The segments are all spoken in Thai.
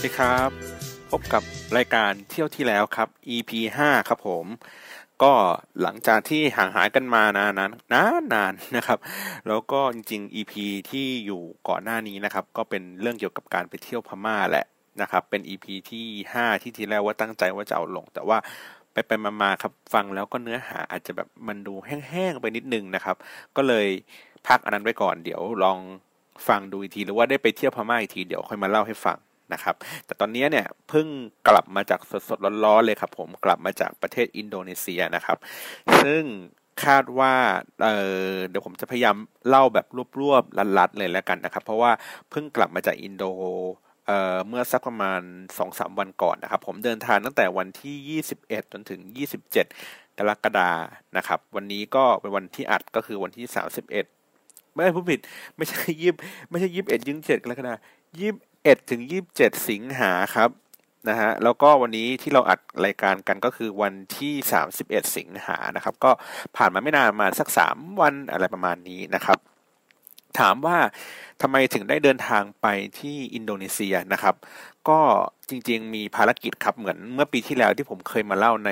วัสดีครับ พบกับรายการเที่ยวที่แล้วครับ EP 5 ครับผม ก็หลังจากที่ห่างหายกันมานานนานนานนะครับ แล้วก็จริงๆ EP ที่อยู่ก่อนหน้านี้นะครับ ก็เป็นเรื่องเกี่ยวกับการไปเที่ยวพม่าแหละนะครับ เป็น EP ที่ 5 ที่ทีแรกว่าตั้งใจว่าจะเอาลง แต่ว่าไปไปมาๆครับฟังแล้วก็เนื้อหาอาจจะแบบมันดูแห้งๆไปนิดนึงนะครับ ก็เลยพักอันนั้นไว้ก่อนเดี๋ยวลองฟังดูอีกทีหรือว่าได้ไปเที่ยวพม่าอีกทีเดี๋ยวค่อยมาเล่าให้ฟัง นะครับ แต่ตอนนี้เนี่ยเพิ่งกลับมาจากสดๆร้อนๆเลยครับผมกลับมาจากประเทศอินโดนีเซียนะครับ ซึ่งคาดว่าเเดี๋ยวผมจะพยายามเล่าแบบรวบๆลัดๆเลยแล้วกันนะครับ เพราะว่าเพิ่งกลับมาจากอินโดเมื่อสักประมาณสองสามวันก่อนนะครับ ผมเดินทางตั้งแต่วันที่ 21 จนถึง 27 กรกฎานะครับ วันนี้ก็เป็นวันที่อัดก็คือวันที่ 31 ไม่ผู้ผิด ไม่ใช่ยิบไม่ใช่ยิบเอ็ดยิงเจ็ดกรกฎายิบ เอ็ดถึงยี่บเจ็ดสิงหาครับนะฮะแล้วก็วันนี้ที่เราอัดรายการกันก็คือวันที่สามสิงหานะครับ ก็ผ่านมาไม่นานมาสักสามวันอะไรประมาณนี้นะครับ ถามว่าทำไมถึงได้เดินทางไปที่อินโดนีเซียนะครับ ก็จริงๆ มีภารกิจครับเหมือนเมื่อปีที่แล้วที่ผมเคยมาเล่าใน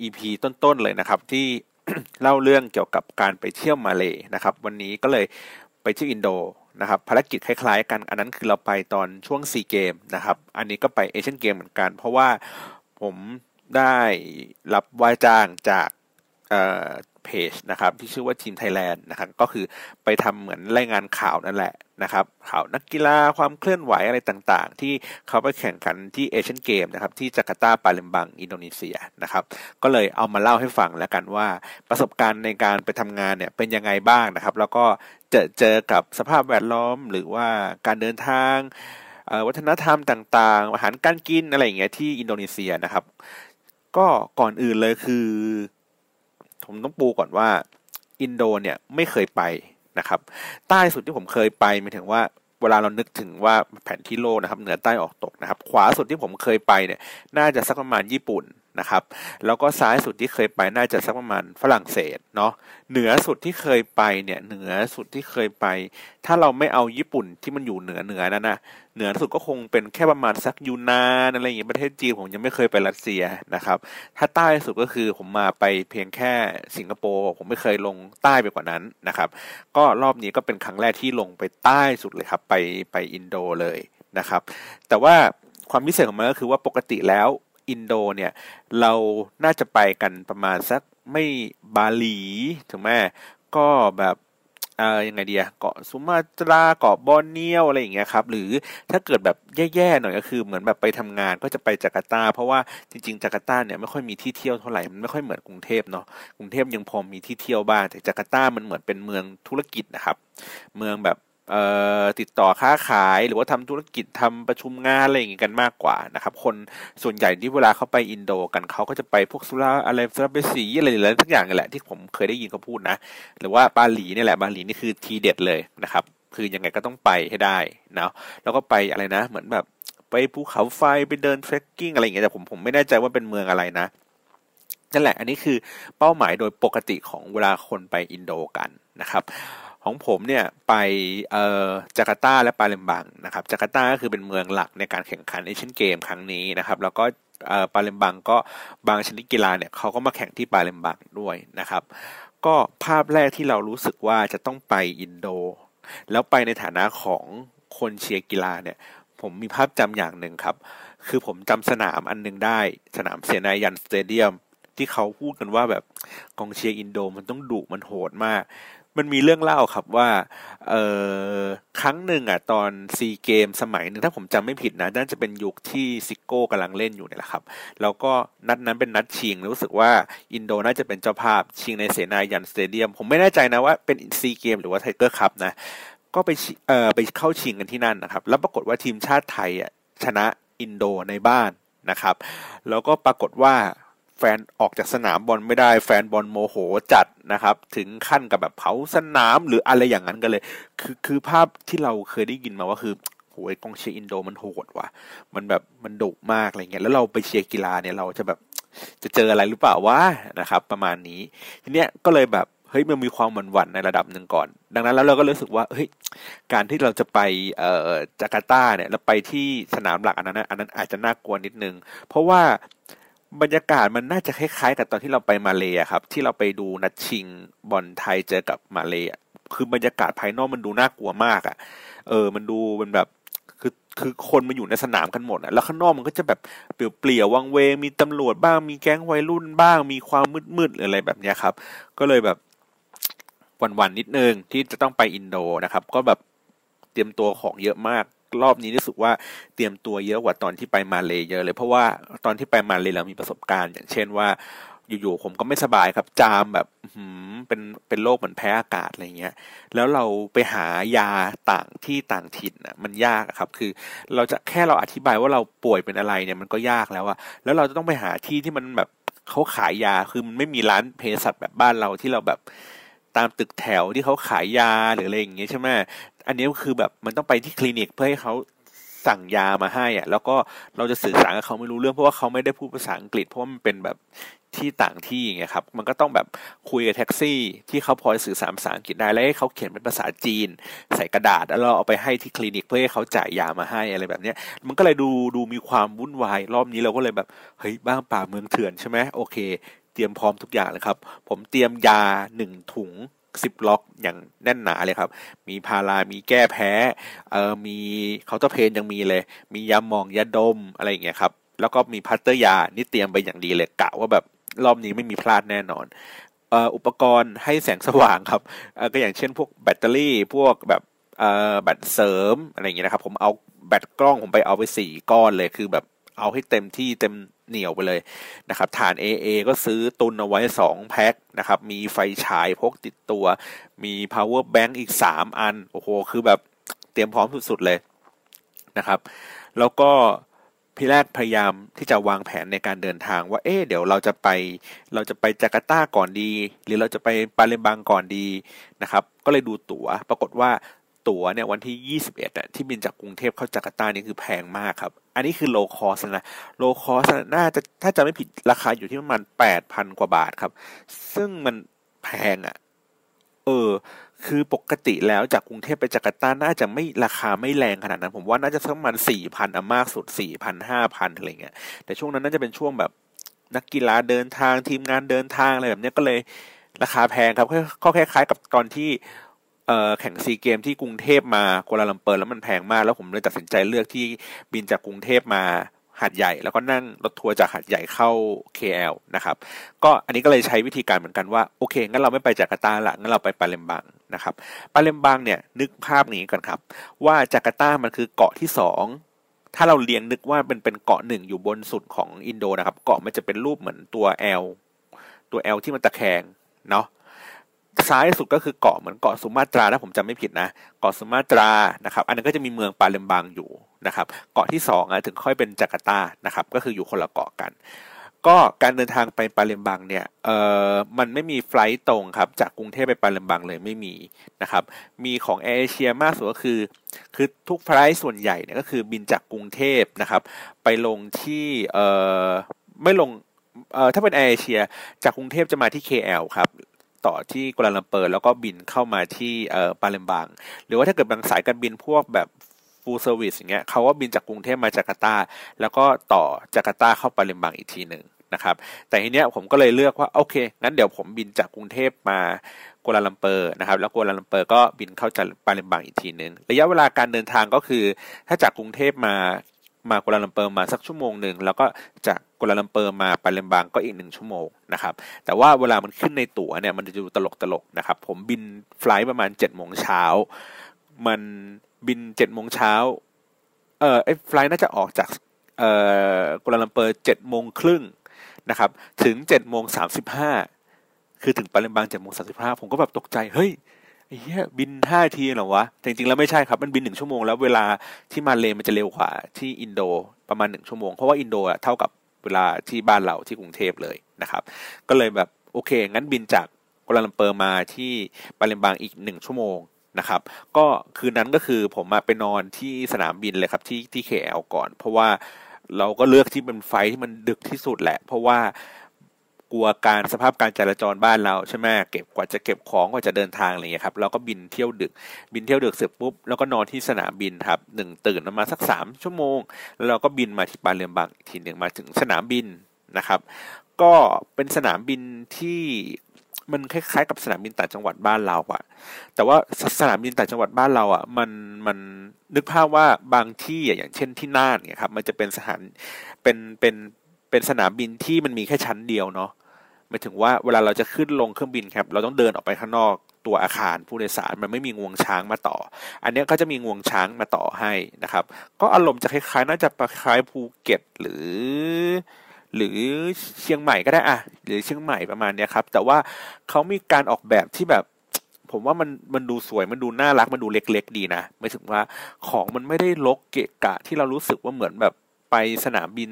EP ต้นๆเลยนะครับ ที่เล่าเรื่องเกี่ยวกับการไปเที่ยวมาเลยนะครับ วันนี้ก็เลยไปที่อินโด นะครับภารกิจคล้ายๆกัน อันนั้นคือเราไปตอนช่วงซีเกมนะครับอันนี้ก็ไปเอเชียนเกมเหมือนกัน เพราะว่าผมได้รับว่าจ้างจาก เพจนะครับที่ชื่อว่าทีมไทยแลนด์นะครับก็คือไปทำเหมือนรายงานข่าวนั่นแหละนะครับข่าวนักกีฬาความเคลื่อนไหวอะไรต่างๆ ที่เขาไปแข่งขันที่เอเชียนเกมนะครับที่จาการ์ตาปาเลมบังอินโดนีเซียนะครับก็เลยเอามาเล่าให้ฟังแล้วกันว่า ประสบการณ์ในการไปทำงานเนี่ยเป็นยังไงบ้างนะครับ แล้วก็เจอเจอกับสภาพแวดล้อมหรือว่าการเดินทางวัฒนธรรมต่างๆ อาหารการกินอะไรอย่างเงี้ยที่อินโดนีเซียนะครับ ก็ก่อนอื่นเลยคือ ผมต้องปูก่อนว่าอินโดเนี่ยไม่เคยไปนะครับ ใต้สุดที่ผมเคยไปหมายถึงว่าเวลาเรานึกถึงว่าแผนที่โลกนะครับ เหนือใต้ออกตกนะครับ ขวาสุดที่ผมเคยไปเนี่ย น่าจะสักประมาณญี่ปุ่น นะครับ แล้วก็ซ้ายสุดที่เคยไปน่าจะสักประมาณฝรั่งเศสเนาะเหนือสุดที่เคยไปเนี่ยเหนือสุดที่เคยไป ถ้าเราไม่เอาญี่ปุ่นที่มันอยู่เหนือเหนือนั่นนะเหนือสุดก็คงเป็นแค่ประมาณสักยูนานอะไรอย่างเงี้ยประเทศจีนผมยังไม่เคยไปรัสเซียนะครับ ถ้าใต้สุดก็คือผมมาไปเพียงแค่สิงคโปร์ผมไม่เคยลงใต้ไปกว่านั้นนะครับ ก็รอบนี้ก็เป็นครั้งแรกที่ลงไปใต้สุดเลยครับ ไปไปอินโดเลยนะครับ แต่ว่าความพิเศษของมันก็คือว่าปกติแล้ว อินโดเนี่ยเราน่าจะไปกันประมาณสักไม่บาหลีถึงแม่ก็แบบเอ่อยังไงเดีอะเกาะสุมาตราเกาะบอร์เนียวอะไรอย่างเงี้ยครับ หรือถ้าเกิดแบบแย่ๆหน่อยก็คือเหมือนแบบไปทำงานก็จะไปจาการ์ตา เพราะว่าจริงๆ จาการ์ตาเนี่ยไม่ค่อยมีที่เที่ยวเท่าไหร่ มันไม่ค่อยเหมือนกรุงเทพเนาะ กรุงเทพยังพอมีที่เที่ยวบ้าง แต่จาการ์ตามันเหมือนเป็นเมืองธุรกิจนะครับ เมืองแบบ ติดต่อค้าขายหรือว่าทำธุรกิจทำประชุมงานอะไรอย่างงี้กันมากกว่านะครับ คนส่วนใหญ่ที่เวลาเขาไปอินโดกันเขาก็จะไปพวกสุราอะไรสุราเบสีอะไรอะไรทุกอย่างนี่แหละที่ผมเคยได้ยินเขาพูดนะ หรือว่าบาหลีนี่แหละบาหลีนี่คือทีเด็ดเลยนะครับ คือยังไงก็ต้องไปให้ได้นะแล้วก็ไปอะไรนะ เหมือนแบบไปภูเขาไฟไปเดินเทรคกิ้งอะไรอย่างเงี้ยแต่ผมผมไม่แน่ใจว่าเป็นเมืองอะไรนะนั่นแหละอันนี้คือเป้าหมายโดยปกติของเวลาคนไปอินโดกันนะครับ ของผมเนี่ยไปเอ่อจาการ์ตาและปาเลมบังนะครับจาการ์ตาก็คือเป็นเมืองหลักในการแข่งขันเอเชียนเกมครั้งนี้นะครับแล้วก็เอ่อปาเลมบังก็บางชนิดกีฬาเนี่ยเขาก็มาแข่งที่ปาเลมบังด้วยนะครับ ก็ภาพแรกที่เรารู้สึกว่าจะต้องไปอินโด แล้วไปในฐานะของคนเชียร์กีฬาเนี่ยผมมีภาพจำอย่างหนึ่งครับ คือผมจำสนามอันนึงได้ สนามเซนายัน stadium ที่เขาพูดกันว่าแบบกองเชียร์อินโดมันต้องดุมันโหดมาก มันมีเรื่องเล่าครับว่าเออครั้งหนึ่งอะตอนซีเกมสมัยหนึ่งถ้าผมจำไม่ผิดนะน่าจะเป็นยุคที่ซิโก้กำลังเล่นอยู่เนี่ยแหละครับ แล้วก็นัดนั้นเป็นนัดชิง รู้สึกว่าอินโดน่าจะเป็นเจ้าภาพชิงในเสนายัน stadium ผมไม่แน่ใจนะว่าเป็นซีเกมหรือว่า Tiger Cup นะก็ไปเอ่อไปเข้าชิงกันที่นั่นนะครับ แล้วปรากฏว่าทีมชาติไทยอะชนะอินโดในบ้านนะครับ แล้วก็ปรากฏว่า แฟนออกจากสนามบอลไม่ได้แฟนบอลโมโหจัดนะครับ ถึงขั้นกับแบบเผาสนามหรืออะไรอย่างนั้นกันเลย คือคือภาพที่เราเคยได้ยินมาว่าคือโหยกองเชียร์อินโดมันโหดว่ะ มันแบบมันดุมากอะไรเงี้ย แล้วเราไปเชียร์กีฬาเนี่ยเราจะแบบจะเจออะไรหรือเปล่าวะนะครับ ประมาณนี้ ทีเนี้ยก็เลยแบบเฮ้ยมันมีความหวั่นหวั่นในระดับหนึ่งก่อน ดังนั้นแล้วเราก็รู้สึกว่าเฮ้ยการที่เราจะไปเอ่อจาการ์ตาเนี่ยเราไปที่สนามหลักอันนั้นอันนั้นอาจจะน่ากลัวนิดนึง เพราะว่า บรรยากาศมันน่าจะคล้ายๆ กับตอนที่เราไปมาเลยครับ ที่เราไปดูนัดชิงบอลไทยเจอกับมาเลยคือบรรยากาศภายนอกมันดูน่ากลัวมากอะ่ะ เออ มันดูมันแบบคือคือคนมาอยู่ในสนามกันหมดอะแล้วข้างนอกมันก็จะแบบเปลี่ยวเปลี่ยววังเวงมีตำรวจบ้างมีแก๊งวัยรุ่นบ้าง มีความมืดๆอะไรแบบเนี้ยครับ ก็เลยแบบวันๆนิดนึงที่จะต้องไปอินโดนะครับ ก็แบบเตรียมตัวของเยอะมาก รอบนี้รู้สึกว่าเตรียมตัวเยอะกว่าตอนที่ไปมาเลยเยอะเลย เพราะว่าตอนที่ไปมาเลยเรามีประสบการณ์ อย่างเช่นว่าอยู่ๆผมก็ไม่สบายครับ จามแบบหืมเป็นเป็นโรคเหมือนแพ้อากาศอะไรเงี้ย แล้วเราไปหายาต่างที่ต่างถิ่นอะมันยากครับ คือเราจะแค่เราอธิบายว่าเราป่วยเป็นอะไรเนี่ยมันก็ยากแล้วอะแล้วเราจะต้องไปหาที่ที่มันแบบเขาขายยาคือมันไม่มีร้านเภสัชแบบบ้านเราที่เราแบบตามตึกแถวที่เขาขายยาหรืออะไรอย่างเงี้ยใช่ไหม อันนี้ก็คือแบบมันต้องไปที่คลินิกเพื่อให้เขาสั่งยามาให้อะแล้วก็เราจะสื่อสารกับเขาไม่รู้เรื่องเพราะว่าเขาไม่ได้พูดภาษาอังกฤษเพราะว่ามันเป็นแบบที่ต่างที่ไงครับมันก็ต้องแบบคุยกับแท็กซี่ ที่เขาพอสื่อสารภาษาอังกฤษได้แล้วให้เขาเขียนเป็นภาษาจีน ใส่กระดาษแล้วเราเอาไปให้ที่คลินิกเพื่อให้เขาจ่ายยามาให้อะไรแบบเนี้ยมันก็เลยดูดูมีความวุ่นวายรอบนี้เราก็เลยแบบเฮ้ยบ้างป่าเมืองเถื่อนใช่ไหมโอเค เตรียมพร้อมทุกอย่างเลยครับ ผมเตรียมยาหนึ่งถุง สิบล็อกอย่างแน่นหนาเลยครับ มีพารามีแก้แพ้เอ่อมี Counterpain ยังมีเลย มียาหมองยาดมอะไรอย่างเงี้ยครับ แล้วก็มีพลาสเตอร์ยานี่เตรียมไปอย่างดีเลยกะว่าแบบรอบนี้ไม่มีพลาดแน่นอนอุปกรณ์ให้แสงสว่างครับก็อย่างเช่นพวกแบตเตอรี่พวกแบบแบตเสริมอะไรอย่างเงี้ยนะครับ ผมเอาแบตกล้องผมไปเอาไปสี่ก้อนเลยคือแบบเอาให้เต็มที่เต็ม เหนี่ยวไปเลยนะครับฐาน AA ก็ซื้อตุนเอาไว้ 2 แพ็คนะครับ มีไฟฉายพกติดตัว มี power bank อีก 3 อัน โอ้โห คือแบบเตรียมพร้อมสุด ๆ เลยนะครับ แล้วก็ทีแรกพยายามที่จะวางแผนในการเดินทางว่า เอ๊ะเดี๋ยวเราจะไป เราจะไปจาการ์ตาก่อนดี หรือเราจะไปปาเลมบังก่อนดีนะครับ ก็เลยดูตั๋ว ปรากฏว่าตั๋วเนี่ยวันที่ 21อะที่บินจากกรุงเทพเข้าจาการ์ตานี่คือแพงมากครับ อันนี้คือ low cost นะ low cost น่าจะถ้าจำไม่ผิดราคาอยู่ที่ประมาณ8,000กว่าบาทครับ ซึ่งมันแพงอะ เออ คือปกติแล้วจากกรุงเทพไปจาการ์ตาน่าจะไม่ราคาไม่แรงขนาดนั้น ผมว่าน่าจะสักประมาณสี่พันอะมากสุดสี่พันห้าพันอะไรเงี้ยแต่ช่วงนั้นน่าจะเป็นช่วงแบบนักกีฬาเดินทางทีมงานเดินทางอะไรแบบนี้ก็เลยราคาแพงครับก็คล้ายๆกับตอนที่ แข่งซีเกมที่กรุงเทพมากัวลาลัมเปอร์แล้วมันแพงมาก แล้วผมเลยตัดสินใจเลือกที่บินจากกรุงเทพมาหาดใหญ่ แล้วก็นั่งรถทัวร์จากหาดใหญ่เข้า KL นะครับก็อันนี้ก็เลยใช้วิธีการเหมือนกันว่าโอเคงั้นเราไม่ไปจาการ์ตาละงั้นเราไปปาเลมบังนะครับปาเลมบังเนี่ยนึกภาพนี้กันครับ ว่าจาการ์ตามันคือเกาะที่สองถ้าเราเรียงนึกว่าเป็นเป็นเกาะหนึ่งอยู่บนสุดของอินโดนะครับ เกาะมันจะเป็นรูปเหมือนตัว L ตัว L ที่มันตะแคงเนาะ ซ้ายสุดก็คือเกาะเหมือนเกาะสุมาตราถ้าผมจำไม่ผิดนะเกาะสุมาตรานะครับ อันนั้นก็จะมีเมืองปาเลมบังอยู่นะครับ เกาะที่สองอะถึงค่อยเป็นจาการ์ตานะครับ ก็คืออยู่คนละเกาะกัน ก็การเดินทางไปปาเลมบังเนี่ยเอ่อมันไม่มี flight ตรงครับ จากกรุงเทพไปปาเลมบังเลยไม่มีนะครับ มีของแอร์เอเชียมากสุดก็คือ คือทุก flight ส่วนใหญ่เนี่ยก็คือบินจากกรุงเทพนะครับ ไปลงที่เอ่อไม่ลงเอ่อถ้าเป็นแอร์เอเชียจากกรุงเทพจะมาที่ KL ครับ ต่อที่กัวลาลัมเปอร์แล้วก็บินเข้ามาที่เอ่อปาเลมบังหรือว่าถ้าเกิดบางสายการบินพวกแบบ full service อย่างเงี้ยเขาว่าบินจากกรุงเทพมาจาการ์ตา แล้วก็ต่อจาการ์ตาเข้าปาเลมบังอีกทีหนึ่งนะครับ แต่ทีเนี้ยผมก็เลยเลือกว่าโอเค งั้นเดี๋ยวผมบินจากกรุงเทพมากัวลาลัมเปอร์นะครับแล้วกัวลาลัมเปอร์ก็บินเข้าจากปาเลมบังอีกทีหนึ่งระยะเวลาการเดินทางก็คือ ถ้าจากกรุงเทพมา มากัวลาลัมเปอร์มาสักชั่วโมงหนึ่งแล้วก็จากกัวลาลัมเปอร์มาปาเลมบังก็อีกหนึ่งชั่วโมงนะครับแต่ว่าเวลามันขึ้นในตั๋วเนี่ยมันจะดูตลกตลกนะครับผมบิน flight ประมาณเจ็ดโมงเช้ามันบินเจ็ดโมงเช้าเออไอ้ flight น่าจะออกจากเอ่อกัวลาลัมเปอร์เจ็ดโมงครึ่งนะครับถึงเจ็ดโมงสามสิบห้าคือถึงปาเลมบังเจ็ดโมงสามสิบห้าผมก็แบบตกใจเฮ้ย เฮ้ยบินห้านาทีเหรอวะจริงๆแล้วไม่ใช่ครับ มันบินหนึ่งชั่วโมงแล้วเวลาที่มาเลมันจะเร็วกว่าที่อินโดประมาณหนึ่งชั่วโมง เพราะว่าอินโดอะเท่ากับเวลาที่บ้านเราที่กรุงเทพเลยนะครับ ก็เลยแบบโอเค งั้นบินจากกัวลาลัมเปอร์มาที่ปาเลมบังอีกหนึ่งชั่วโมงนะครับ ก็คืนนั้นก็คือผมมาไปนอนที่สนามบินเลยครับที่ที่ KL ก่อน เพราะว่าเราก็เลือกที่เป็นไฟที่มันดึกที่สุดแหละ เพราะว่า กลัวการสภาพการจราจรบ้านเราใช่ไหมเก็บกว่าจะเก็บของกว่าจะเดินทางอะไรเงี้ยครับเราก็บินเที่ยวดึก บินเที่ยวดึกเสร็จปุ๊บแล้วก็นอนที่สนามบินครับหนึ่งตื่นมาสักสามชั่วโมง แล้วเราก็บินมาที่ปาเลมบังอีกทีหนึ่งมาถึงสนามบินนะครับ ก็เป็นสนามบินที่มันคล้ายๆกับสนามบินต่างจังหวัดบ้านเราอะแต่ว่าสนามบินต่างจังหวัดบ้านเราอะมันมันนึกภาพว่าบางที่อย่างเช่นที่น่านเนี่ยครับ มันจะเป็นสถานเป็นเป็น เป็นสนามบินที่มันมีแค่ชั้นเดียวเนาะหมายถึงว่าเวลาเราจะขึ้นลงเครื่องบินครับ เราต้องเดินออกไปข้างนอกตัวอาคารผู้โดยสารมันไม่มีงวงช้างมาต่อ อันนี้ก็จะมีงวงช้างมาต่อให้นะครับ ก็อารมณ์จะคล้ายๆ น่าจะคล้ายภูเก็ตหรือหรือเชียงใหม่ก็ได้อะหรือเชียงใหม่ประมาณนี้ครับ แต่ว่าเขามีการออกแบบที่แบบ ผมว่ามันมันดูสวยมันดูน่ารักมันดูเล็กๆ ดีนะไม่ถึงว่าของมันไม่ได้ลกเกะกะที่เรารู้สึกว่าเหมือนแบบไปสนามบิน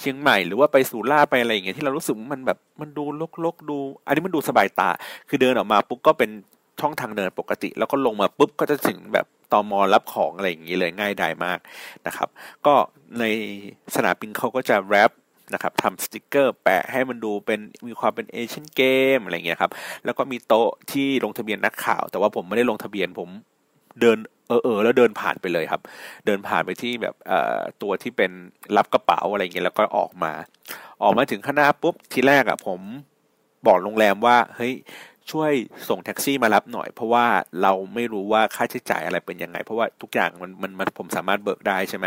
เชียงใหม่หรือว่าไปสุราไปอะไรอย่างเงี้ยที่เรารู้สึกมันแบบมันดูลกๆดู อันนี้มันดูสบายตา คือเดินออกมาปุ๊บก็เป็นช่องทางเดินปกติ แล้วก็ลงมาปุ๊บก็จะถึงแบบตอมอรับของอะไรอย่างนี้เลยง่ายดายมากนะครับ ก็ในสนามบินเขาก็จะแรปนะครับทำสติกเกอร์แปะให้มันดูเป็นมีความเป็นเอเชียนเกมอะไรเงี้ยครับ แล้วก็มีโต๊ะที่ลงทะเบียนนักข่าว แต่ว่าผมไม่ได้ลงทะเบียนผม เดินเออเออแล้วเดินผ่านไปเลยครับ เดินผ่านไปที่แบบเอ่อตัวที่เป็นรับกระเป๋าอะไรเงี้ยแล้วก็ออกมา ออกมาถึงข้างหน้าปุ๊บทีแรกอะ่ะผมบอกโรงแรมว่าเฮ้ยช่วยส่งแท็กซี่มารับหน่อย เพราะว่าเราไม่รู้ว่าค่าใช้จ่ายอะไรเป็นยังไง เพราะว่าทุกอย่างมันมันมันผมสามารถเบิกได้ใช่ไหม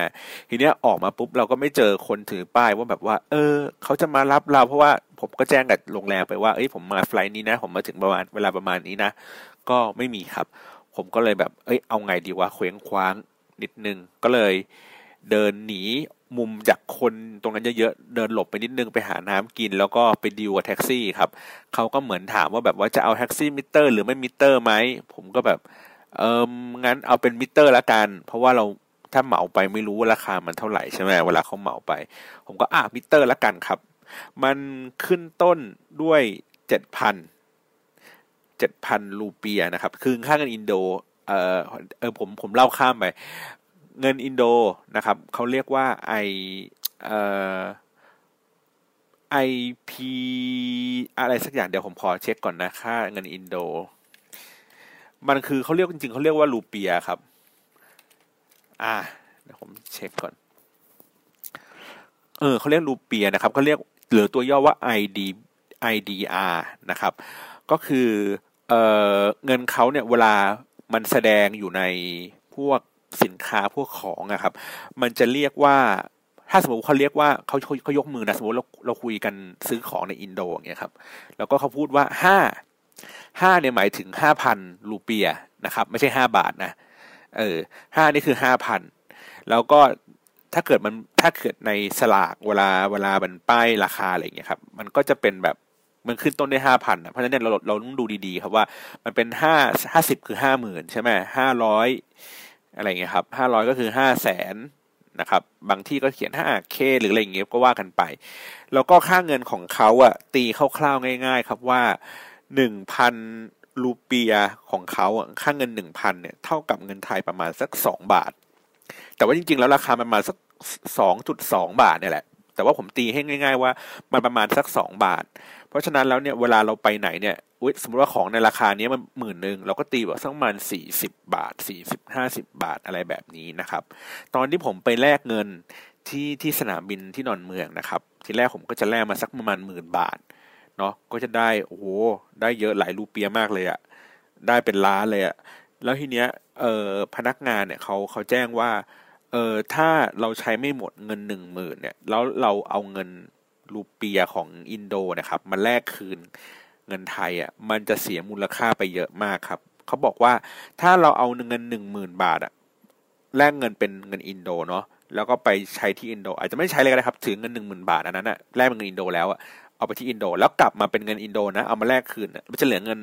ทีเนี้ยออกมาปุ๊บเราก็ไม่เจอคนถือป้ายว่าแบบว่า เออ เขาจะมารับเราเพราะว่าผมก็แจ้งกับโรงแรมไปว่าเอ้ยผมมาไฟล์นี้นะ ผมมาถึงประมาณเวลาประมาณนี้นะ ก็ไม่มีครับ ผมก็เลยแบบเอ้ยเอาไงดีวะเคว้งคว้างนิดนึง ก็เลยเดินหนีมุมจากคนตรงนั้นเยอะๆ เดินหลบไปนิดนึงไปหาน้ำกิน แล้วก็ไปดิวกับแท็กซี่ครับเขาก็เหมือนถามว่าแบบว่าจะเอาแท็กซี่มิเตอร์ หรือไม่มิเตอร์ไหมผมก็แบบเอองั้นเอาเป็นมิเตอร์ละกัน เพราะว่าเราถ้าเหมาไปไม่รู้ว่าราคามันเท่าไหร่ใช่ไหมเวลาเขาเหมาไป ผมก็อะมิเตอร์ละกันครับ มันขึ้นต้นด้วยเจ็ดพัน เจ็ดพันรูเปียนะครับ คือค่าเงินอินโดเออเออผมผมเล่าข้ามไป เงินอินโดนะครับเขาเรียกว่าไอเออไอพีอะไรสักอย่างเดี๋ยวผมขอเช็คก่อนนะค่าเงินอินโด มันคือเขาเรียกจริงๆเขาเรียกว่ารูเปียครับ อ่าเดี๋ยวผมเช็คก่อน เออเขาเรียกรูเปียนะครับเขาเรียกหรือตัวย่อว่า ID IDR นะครับ ก็คือ เออเงินเขาเนี่ยเวลามันแสดงอยู่ในพวกสินค้าพวกของอะครับ มันจะเรียกว่าถ้าสมมติเขาเรียกว่าเขาเขายกมือนะสมมติเราเราคุยกันซื้อของในอินโดอย่างเงี้ยครับ แล้วก็เขาพูดว่าห้าห้าเนี่ยหมายถึงห้าพันรูเปียนะครับ ไม่ใช่ห้าบาทนะเออห้านี่คือห้าพันแล้วก็ถ้าเกิดมันถ้าเกิดในสลากเวลาเวลามันป้ายราคาอะไรอย่างเงี้ยครับ มันก็จะเป็นแบบ มันขึ้นต้นได้ห้าพันเพราะฉะนั้นเราเราต้องดูดีๆ ครับว่ามันเป็นห้าห้าสิบคือห้าหมื่นใช่ไหมห้าร้อยอะไรเงี้ยครับห้าร้อยก็คือห้าแสนนะครับ บางที่ก็เขียนห้าเคหรืออะไรเงี้ยก็ว่ากันไป แล้วก็ค่าเงินของเขาอะตีคร่าวๆง่าย ๆ ครับว่าหนึ่งพันรูเปียของเขาค่าเงินหนึ่งพันเนี่ยเท่ากับเงินไทยประมาณสักสองบาท แต่ว่าจริงๆ แล้วราคาประมาณสักสองจุดสองบาทเนี่ยแหละ แต่ว่าผมตีให้ง่าย ๆ ว่ามันประมาณสักสองบาท เพราะฉะนั้นแล้วเนี่ยเวลาเราไปไหนเนี่ยสมมติว่าของในราคานี้มันหมื่นหนึ่งเราก็ตีว่าสักประมาณสี่สิบบาทสี่สิบห้าสิบบาทอะไรแบบนี้นะครับ ตอนที่ผมไปแลกเงินที่ที่สนามบินที่นอนเมืองนะครับ ทีแรกผมก็จะแลกมาสักประมาณหมื่นบาทเนาะก็จะได้โอ้โหได้เยอะหลายรูเปียมากเลยอะได้เป็นล้านเลยอะแล้วทีเนี้ยเออพนักงานเนี่ยเขาเขาแจ้งว่า เออถ้าเราใช้ไม่หมดเงินหนึ่งหมื่นเนี่ย แล้วเราเอาเงินรูเปียของอินโดนะครับ มาแลกคืนเงินไทยอะ มันจะเสียมูลค่าไปเยอะมากครับ เขาบอกว่าถ้าเราเอาเงินหนึ่งหมื่นบาทอะแลกเงินเป็นเงินอินโดเนาะแล้วก็ไปใช้ที่อินโด อาจจะไม่ใช้เลยก็ได้ครับถือเงินหนึ่งหมื่นบาทอันนั้นอะแลกเป็นเงินอินโดแล้วอะเอาไปที่อินโด แล้วกลับมาเป็นเงินอินโดนะเอามาแลกคืนมันจะเหลือเงิน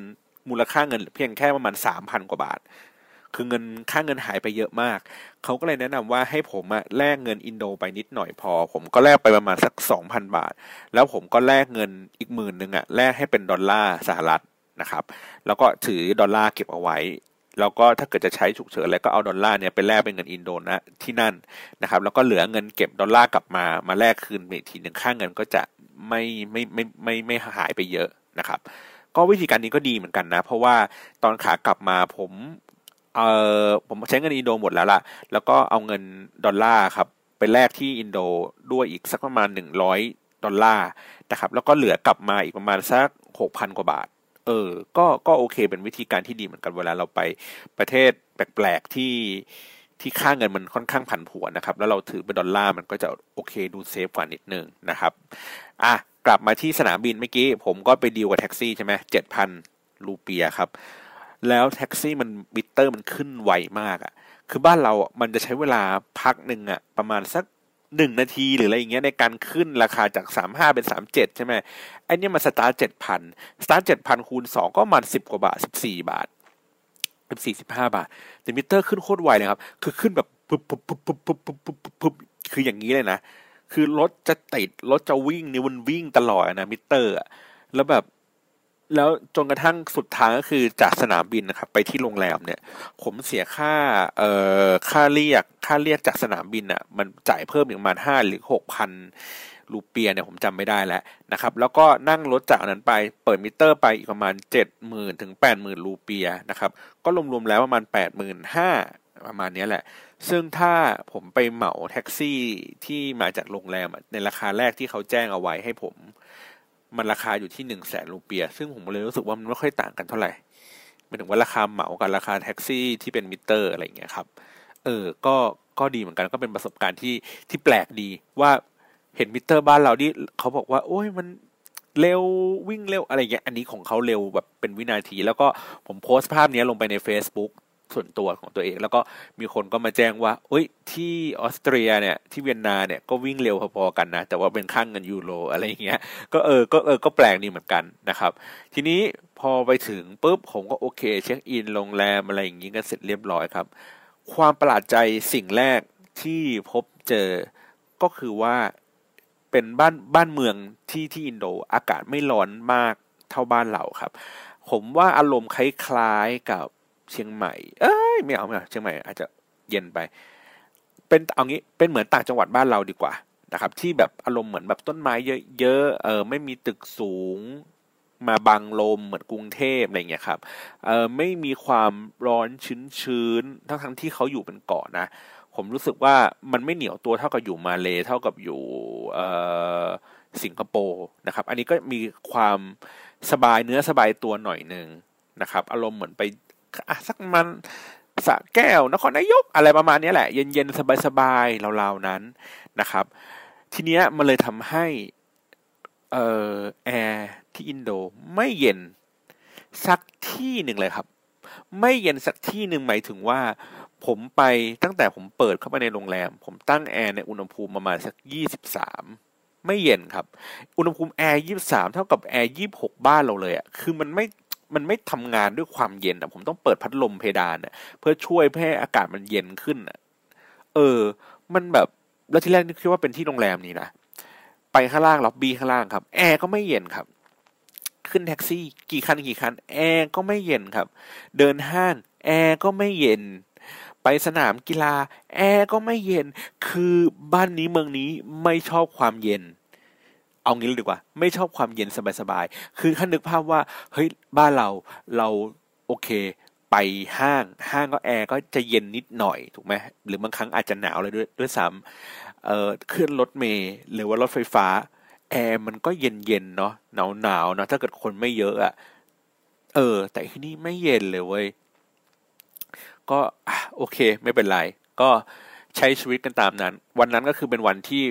มูลค่าเงินเพียงแค่ประมาณสามพันกว่าบาท คือเงินค่าเงินหายไปเยอะมาก เขาก็เลยแนะนำว่าให้ผมอะแลกเงินอินโดไปนิดหน่อยพอ ผมก็แลกไปประมาณสักสองพันบาท แล้วผมก็แลกเงินอีกหมื่นหนึ่งอะแลกให้เป็นดอลลาร์สหรัฐนะครับ แล้วก็ถือดอลลาร์เก็บเอาไว้แล้วก็ถ้าเกิดจะใช้ฉุกเฉินอะไรก็เอาดอลลาร์เนี่ยไปแลกเป็นเงินอินโดนะที่นั่นนะครับ แล้วก็เหลือเงินเก็บดอลลาร์กลับมามาแลกคืนอีกทีหนึ่งค่าเงินก็จะไม่ไม่ไม่ไม่ไม่หายไปเยอะนะครับ ก็วิธีการนี้ก็ดีเหมือนกันนะ เพราะว่าตอนขากลับมาผม เออผมใช้เงินอินโดหมดแล้วล่ะ แล้วก็เอาเงินดอลลาร์ครับไปแลกที่อินโดด้วยอีกสักประมาณหนึ่งร้อยดอลลาร์นะครับ แล้วก็เหลือกลับมาอีกประมาณสักหกพันกว่าบาท เออ ก็ก็โอเคเป็นวิธีการที่ดีเหมือนกันเวลาเราไปประเทศแปลกๆที่ที่ค่าเงินมันค่อนข้างผันผวนนะครับ แล้วเราถือเป็นดอลลาร์มันก็จะโอเคดู safe กว่านิดนึงนะครับ อะกลับมาที่สนามบินเมื่อกี้ ผมก็ไปดีลกับแท็กซี่ใช่ไหมเจ็ดพันรูเปียครับ แล้วแท็กซี่มันมิเตอร์มันขึ้นไวมากอะ่ะ คือบ้านเรามันจะใช้เวลาพักหนึ่งอะ่ะ ประมาณสักหนึ่งนาทีหรืออะไรอย่างเงี้ยในการขึ้นราคาจากสามห้าเป็นสามเจ็ดใช่ไหมไอ้นี่มันสตาร์ทเจ็ดพันสตาร์ทเจ็ดพันคูณสองก็มันสิบกว่าบาทสิบสี่บาทสิบสี่สิบห้าบาท แต่มิเตอร์ขึ้นโคตรไวเลยครับ คือขึ้นแบบปุ๊บปุ๊บปุ๊บปุ๊บปุ๊บปุ๊บปุ๊บปุ๊บคืออย่างนี้เลยนะ คือรถจะติดรถจะวิ่งนี่มันวิ่งตลอดนะมิเตอร์อะแล้วแบบ แล้วจนกระทั่งสุดทางก็คือจากสนามบินนะครับ ไปที่โรงแรมเนี่ย ผมเสียค่า เอ่อค่าเรียกค่าเรียกจากสนามบินอะ มันจ่ายเพิ่มอีกประมาณห้าหรือหกพันรูเปียเนี่ยผมจำไม่ได้แล้วนะครับ แล้วก็นั่งรถจากนั้นไปเปิดมิเตอร์ไปอีกประมาณเจ็ดหมื่นถึงแปดหมื่นรูเปียนะครับ ก็รวมๆแล้วประมาณแปดหมื่นห้าประมาณนี้แหละ ซึ่งถ้าผมไปเหมาแท็กซี่ที่มาจากโรงแรมในราคาแรกที่เขาแจ้งเอาไว้ให้ผม มันราคาอยู่ที่หนึ่งแสนรูเปีย ซึ่งผมเลยรู้สึกว่ามันไม่ค่อยต่างกันเท่าไหร่หมายถึงว่าราคาเหมากับราคาแท็กซี่ที่เป็นมิเตอร์อะไรเงี้ยครับ เออ ก็ ก็ดีเหมือนกันก็เป็นประสบการณ์ที่ ที่แปลกดีว่าเห็นมิเตอร์บ้านเราที่เขาบอกว่า โอ้ยมันเร็ววิ่งเร็วอะไรเงี้ย อันนี้ของเขาเร็วแบบเป็นวินาที แล้วก็ผมโพสต์ภาพนี้ลงไปใน Facebook ส่วนตัวของตัวเอง แล้วก็มีคนก็มาแจ้งว่าเอ้ยที่ออสเตรียเนี่ยที่เวียนนาเนี่ยก็วิ่งเร็วพอๆกันนะ แต่ว่าเป็นข้างเงินยูโรอะไรอย่างเงี้ยก็เออก็เออก็แปลกดีเหมือนกันนะครับ ทีนี้พอไปถึงปุ๊บผมก็โอเค เช็คอินโรงแรมอะไรอย่างงี้กันเสร็จเรียบร้อยครับ ความประหลาดใจสิ่งแรกที่พบเจอก็คือว่าเป็นบ้านบ้านเมืองที่ที่อินโดอากาศไม่ร้อนมากเท่าบ้านเราครับ ผมว่าอารมณ์คล้ายๆกับ เชียงใหม่ เอ้ยไม่เอาไม่เอาเชียงใหม่อาจจะเย็นไป เป็นเอางี้เป็นเหมือนต่างจังหวัดบ้านเราดีกว่านะครับ ที่แบบอารมณ์เหมือนแบบต้นไม้เยอะๆเออไม่มีตึกสูงมาบังลมเหมือนกรุงเทพอะไรเงี้ยครับเออไม่มีความร้อนชื้นๆทั้งทั้งที่เขาอยู่เป็นเกาะนะ ผมรู้สึกว่ามันไม่เหนียวตัวเท่ากับอยู่มาเลเท่ากับอยู่เออสิงคโปร์นะครับ อันนี้ก็มีความสบายเนื้อสบายตัวหน่อยหนึ่งนะครับ อารมณ์เหมือนไป อะสักมันสะแก้วนครนายกอะไรประมาณนี้แหละ เย็นๆ สบายๆเราๆนั้นนะครับ ทีเนี้ยมันเลยทำให้เอ่อแอร์ที่อินโดไม่เย็นสักที่หนึ่งเลยครับ ไม่เย็นสักที่หนึ่งหมายถึงว่า ผมไปตั้งแต่ผมเปิดเข้าไปในโรงแรม ผมตั้งแอร์ในอุณหภูมิประมาณสักยี่สิบสามไม่เย็นครับ อุณหภูมิแอร์ยี่สิบสามเท่ากับแอร์ยี่สิบหกบ้านเราเลยอะคือมันไม่ มันไม่ทำงานด้วยความเย็นอะผมต้องเปิดพัดลมเพดานอะเพื่อช่วยเพื่อให้อากาศมันเย็นขึ้นอะเออ มันแบบแล้วทีแรกนึกว่าเป็นที่โรงแรมนี่นะไปข้างล่างล็อบบี้ข้างล่างครับ แอร์ก็ไม่เย็นครับ ขึ้นแท็กซี่ กี่คันกี่คัน แอร์ก็ไม่เย็นครับ เดินห้างแอร์ก็ไม่เย็น ไปสนามกีฬา แอร์ก็ไม่เย็น คือบ้านนี้เมืองนี้ไม่ชอบความเย็น เอางี้เลยดีกว่า ไม่ชอบความเย็นสบายๆ คือท่านนึกภาพว่า เฮ้ย บ้านเราเราโอเค ไปห้างห้างก็แอร์ก็จะเย็นนิดหน่อยถูกไหมหรือบางครั้งอาจจะหนาวเลยด้วยด้วยซ้ำเอ่อขึ้นรถเมล์หรือว่ารถไฟฟ้า แอร์มันก็เย็นเย็นเนาะหนาวหนาวเนาะถ้าเกิดคนไม่เยอะอะเออ แต่ที่นี่ไม่เย็นเลยเว้ยก็โอเค ไม่เป็นไร ก็ใช้ชีวิตกันตามนั้น วันนั้นก็คือเป็นวันที่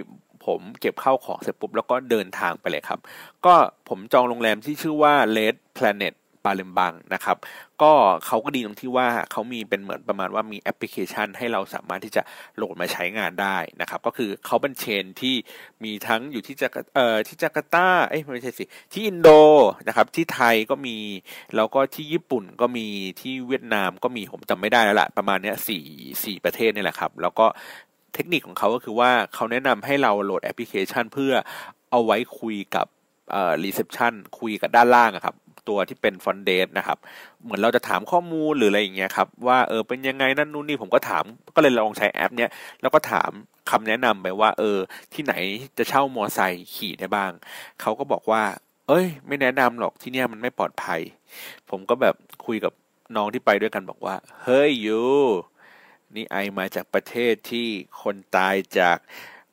ผมเก็บเข้าของเสร็จปุ๊บแล้วก็เดินทางไปเลยครับ ก็ผมจองโรงแรมที่ชื่อว่า Red Planet ปาเลมบังนะครับ ก็เขาก็ดีตรงที่ว่าเขามีเป็นเหมือนประมาณว่ามีแอปพลิเคชัน ให้เราสามารถที่จะโหลดมาใช้งานได้นะครับ ก็คือเขาเป็น chain ที่มีทั้งอยู่ที่จากเอ่อที่จาการ์ตาเอ้ยไม่ใช่สิที่อินโดนะครับที่ไทยก็มีแล้วก็ที่ญี่ปุ่นก็มีที่เวียดนามก็มีผมจำไม่ได้แล้วละประมาณเนี้ยสี่สี่ประเทศนี่แหละครับ แล้วก็ เทคนิคของเขาก็คือว่าเขาแนะนำให้เราโหลดแอปพลิเคชัน เพื่อเอาไว้คุยกับเอ่อ reception คุยกับด้านล่างอะครับตัวที่เป็น front desk นะครับ เหมือนเราจะถามข้อมูลหรืออะไรอย่างเงี้ยครับ ว่าเออเป็นยังไงนั่นนู่นนี่ผมก็ถาม ก็เลยลองใช้แอป เนี้ยแล้วก็ถามคำแนะนำไปว่า เออ ที่ไหนจะเช่ามอไซค์ขี่ได้บ้าง เขาก็บอกว่า เอ้ย ไม่แนะนำหรอกที่เนี้ยมันไม่ปลอดภัย ผมก็แบบคุยกับน้องที่ไปด้วยกันบอกว่า เฮ้ย you นี่ I มาจากประเทศที่คนตายจาก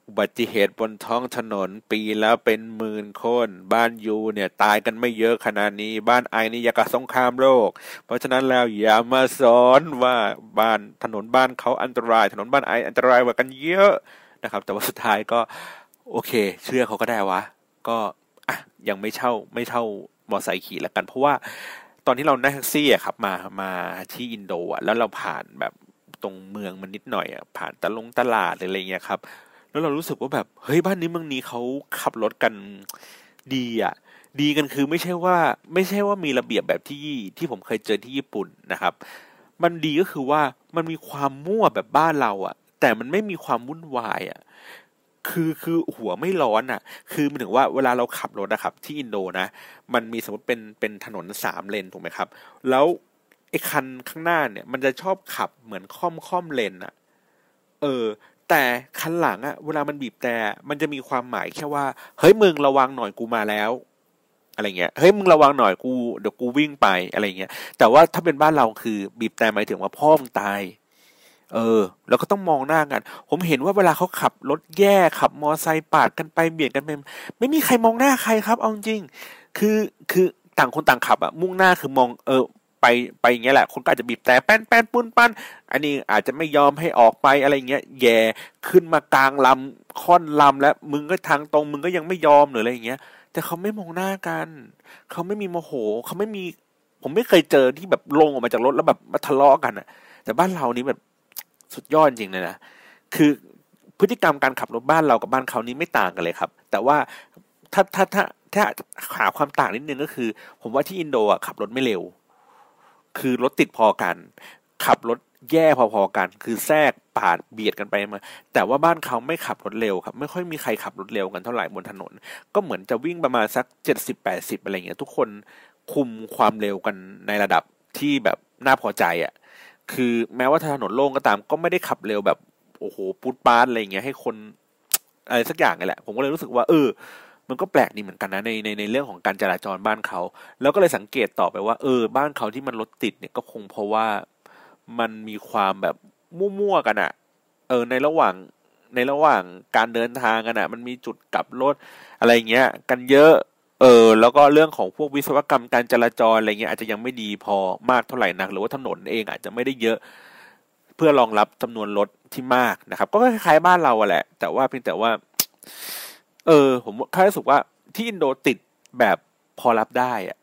อุบัติเหตุบนท้องถนนปีแล้วเป็นหมื่นคน บ้านยูเนี่ยตายกันไม่เยอะขนาดนี้ บ้านไอนี่ยากกับสงครามโลก เพราะฉะนั้นแล้วอย่ามาสอนว่าบ้านถนนบ้านเขาอันตราย ถนนบ้านไออันตรายกว่ากันเยอะนะครับ แต่ว่าสุดท้ายก็โอเค เชื่อเขาก็ได้วะ ก็อะยังไม่เช่าไม่เท่ามอไซค์ขี่ล้วกัน เพราะว่าตอนที่เรานั่งแท็กซี่อะครับมามาที่อินโดอะแล้วเราผ่านแบบ ตรงเมืองมันนิดหน่อยอะผ่านตะลงตลาดอะไรเงี้ยครับ แล้วเรารู้สึกว่าแบบเฮ้ยบ้านนี้เมืองนี้เขาขับรถกันดีอะดีกันคือไม่ใช่ว่าไม่ใช่ว่ามีระเบียบแบบที่ที่ผมเคยเจอที่ญี่ปุ่นนะครับ มันดีก็คือว่ามันมีความมั่วแบบบ้านเราอะ แต่มันไม่มีความวุ่นวายอะคือคือหัวไม่ร้อนอะ คือมันถึงว่าเวลาเราขับรถนะครับ ที่อินโดนะ มันมีสมมติเป็นเป็นถนนสามเลนถูกไหมครับ แล้ว ไอ้คันข้างหน้าเนี่ย มันจะชอบขับเหมือนค่อมค่อมเลนอะเออ แต่คันหลังอะเวลามันบีบแต่มันจะมีความหมายแค่ว่า เฮ้ยมึงระวังหน่อยกูมาแล้ว อะไรเงี้ยเฮ้ยมึงระวังหน่อยกูเดี๋ยวกูวิ่งไปอะไรเงี้ยแต่ว่าถ้าเป็นบ้านเราคือบีบแต่หมายถึงว่าพ่อมึงตาย เออ แล้วก็ต้องมองหน้ากัน ผมเห็นว่าเวลาเขาขับรถแย่ขับมอไซค์ปาดกันไปเบียดกันไปไม่มีใครมองหน้าใครครับเอาจริงคือคือต่างคนต่างขับอะมุ่งหน้าคือมองเออ ไปไปอย่างเงี้ยแหละคนก็อาจจะบีบแต่แป้นแป้นปุ้นปั้น อันนี้อาจจะไม่ยอมให้ออกไปอะไรเงี้ยแย่ขึ้นมากลางลำค่อนลำแล้วมึงก็ทางตรงมึงก็ยังไม่ยอมหรืออะไรเงี้ย แต่เขาไม่มองหน้ากันเขาไม่มีโมโหเขาไม่มี ผมไม่เคยเจอที่แบบลงออกมาจากรถแล้วแบบมาทะเลาะกันอะแต่บ้านเรานี้แบบสุดยอดจริงเลยนะคือพฤติกรรมการขับรถบ้านเรากับบ้านเขานี้ไม่ต่างกันเลยครับ แต่ว่าถ้าถ้าถ้าถ้าหาความต่างนิดนึงก็คือ ผมว่าที่อินโดอะขับรถไม่เร็ว คือรถติดพอกัน ขับรถแย่พอๆกัน คือแทรกปาดเบียดกันไปมา แต่ว่าบ้านเขาไม่ขับรถเร็วครับ ไม่ค่อยมีใครขับรถเร็วกันเท่าไหร่บนถนน ก็เหมือนจะวิ่งประมาณสักเจ็ดสิบแปดสิบอะไรเงี้ย ทุกคนคุมความเร็วกันในระดับที่แบบน่าพอใจอะ่ะ คือแม้ว่าถนนโล่งก็ตาม ก็ไม่ได้ขับเร็วแบบโอ้โหปูดปาดอะไรเงี้ยให้คนอะไรสักอย่างไงแหละ ผมก็เลยรู้สึกว่า เออ มันก็แปลกดีเหมือนกันนะในในในเรื่องของการจราจรบ้านเขา แล้วก็เลยสังเกตต่อไปว่า เออ บ้านเขาที่มันรถติดเนี่ยก็คงเพราะว่ามันมีความแบบมั่วๆกันอะเออในระหว่างในระหว่างการเดินทางกันอะมันมีจุดกลับรถอะไรเงี้ย กันเยอะ เออ แล้วก็เรื่องของพวกวิศวกรรมการจราจรอะไรเงี้ยอาจจะยังไม่ดีพอมากเท่าไหร่นัก หรือว่าถนนเองอาจจะไม่ได้เยอะ เพื่อรองรับจำนวนรถที่มากนะครับ ก็คล้ายๆบ้านเราอะแหละ แต่ว่าเพียงแต่ว่า เออ ผมค่ารู้สึกว่าที่อินโดติดแบบพอรับได้อะ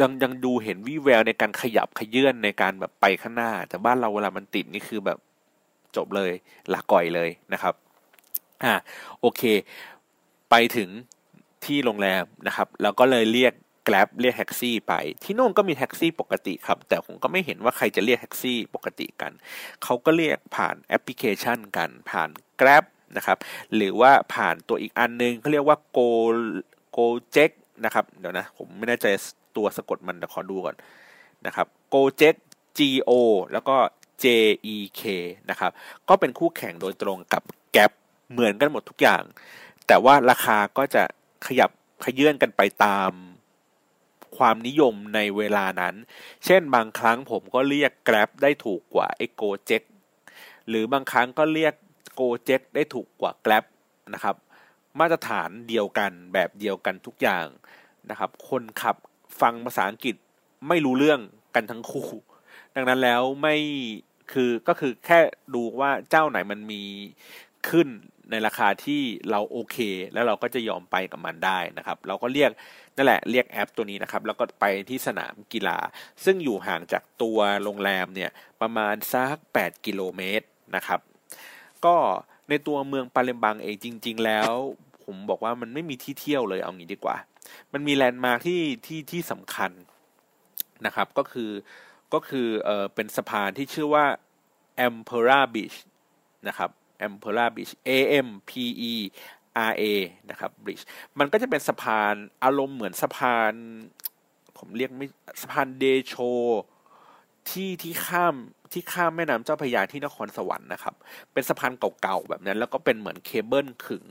ยังยังดูเห็นวิแววในการขยับขยื่นในการแบบไปข้างหน้า แต่บ้านเราเวลามันติดนี่คือแบบจบเลยลาก่อยเลยนะครับ อ่าโอเค ไปถึงที่โรงแรมนะครับ แล้วก็เลยเรียกแกร็บเรียกแท็กซี่ไป ที่โน่นก็มีแท็กซี่ปกติครับ แต่ผมก็ไม่เห็นว่าใครจะเรียกแท็กซี่ปกติกัน เขาก็เรียกผ่านแอปพลิเคชันกัน ผ่านแกร็บ นะครับหรือว่าผ่านตัวอีกอันนึงเขาเรียกว่า Go Gojek นะครับเดี๋ยวนะ ผมไม่แน่ใจตัวสะกดมันแต่ขอดูก่อนนะครับ Gojek g o แล้วก็ j e k นะครับก็เป็นคู่แข่งโดยตรงกับแก p เหมือนกันหมดทุกอย่าง แต่ว่าราคาก็จะขยับขยื่นกันไปตามความนิยมในเวลานั้น เช่นบางครั้งผมก็เรียก Grab ได้ถูกกว่าไอ้ Gojek หรือบางครั้งก็เรียก โกเจ็ได้ถูกกว่า Grab นะครับ มาตรฐานเดียวกันแบบเดียวกันทุกอย่างนะครับ คนขับฟังภาษาอังกฤษไม่รู้เรื่องกันทั้งคู่ ดังนั้นแล้วไม่คือก็คือแค่ดูว่าเจ้าไหนมันมีขึ้นในราคาที่เราโอเค แล้วเราก็จะยอมไปกับมันได้นะครับ เราก็เรียกนั่นแหละเรียกแอปตัวนี้นะครับ แล้วก็ไปที่สนามกีฬา ซึ่งอยู่ห่างจากตัวโรงแรมเนี่ยประมาณสัก8กิโลเมตรนะครับ ก็ในตัวเมืองปาเลมบังเองจริง ๆ แล้ว ผมบอกว่ามันไม่มีที่เที่ยวเลยเอางี้ดีกว่า มันมีแลนด์มาร์คที่ที่ที่สำคัญนะครับ ก็คือก็คือเออเป็นสะพานที่ชื่อว่า a m p e r a Beach นะครับ a m p e r a Beach A M P E R A นะครับ Bridge มันก็จะเป็นสะพานอารมณ์เหมือนสะพาน ผมเรียกไม่สะพานเดโช ที่ที่ข้ามที่ข้ามแม่น้ำเจ้าพระยาที่นครสวรรค์นะครับ เป็นสะพานเก่าๆแบบนั้น แล้วก็เป็นเหมือนเคเบิลขึง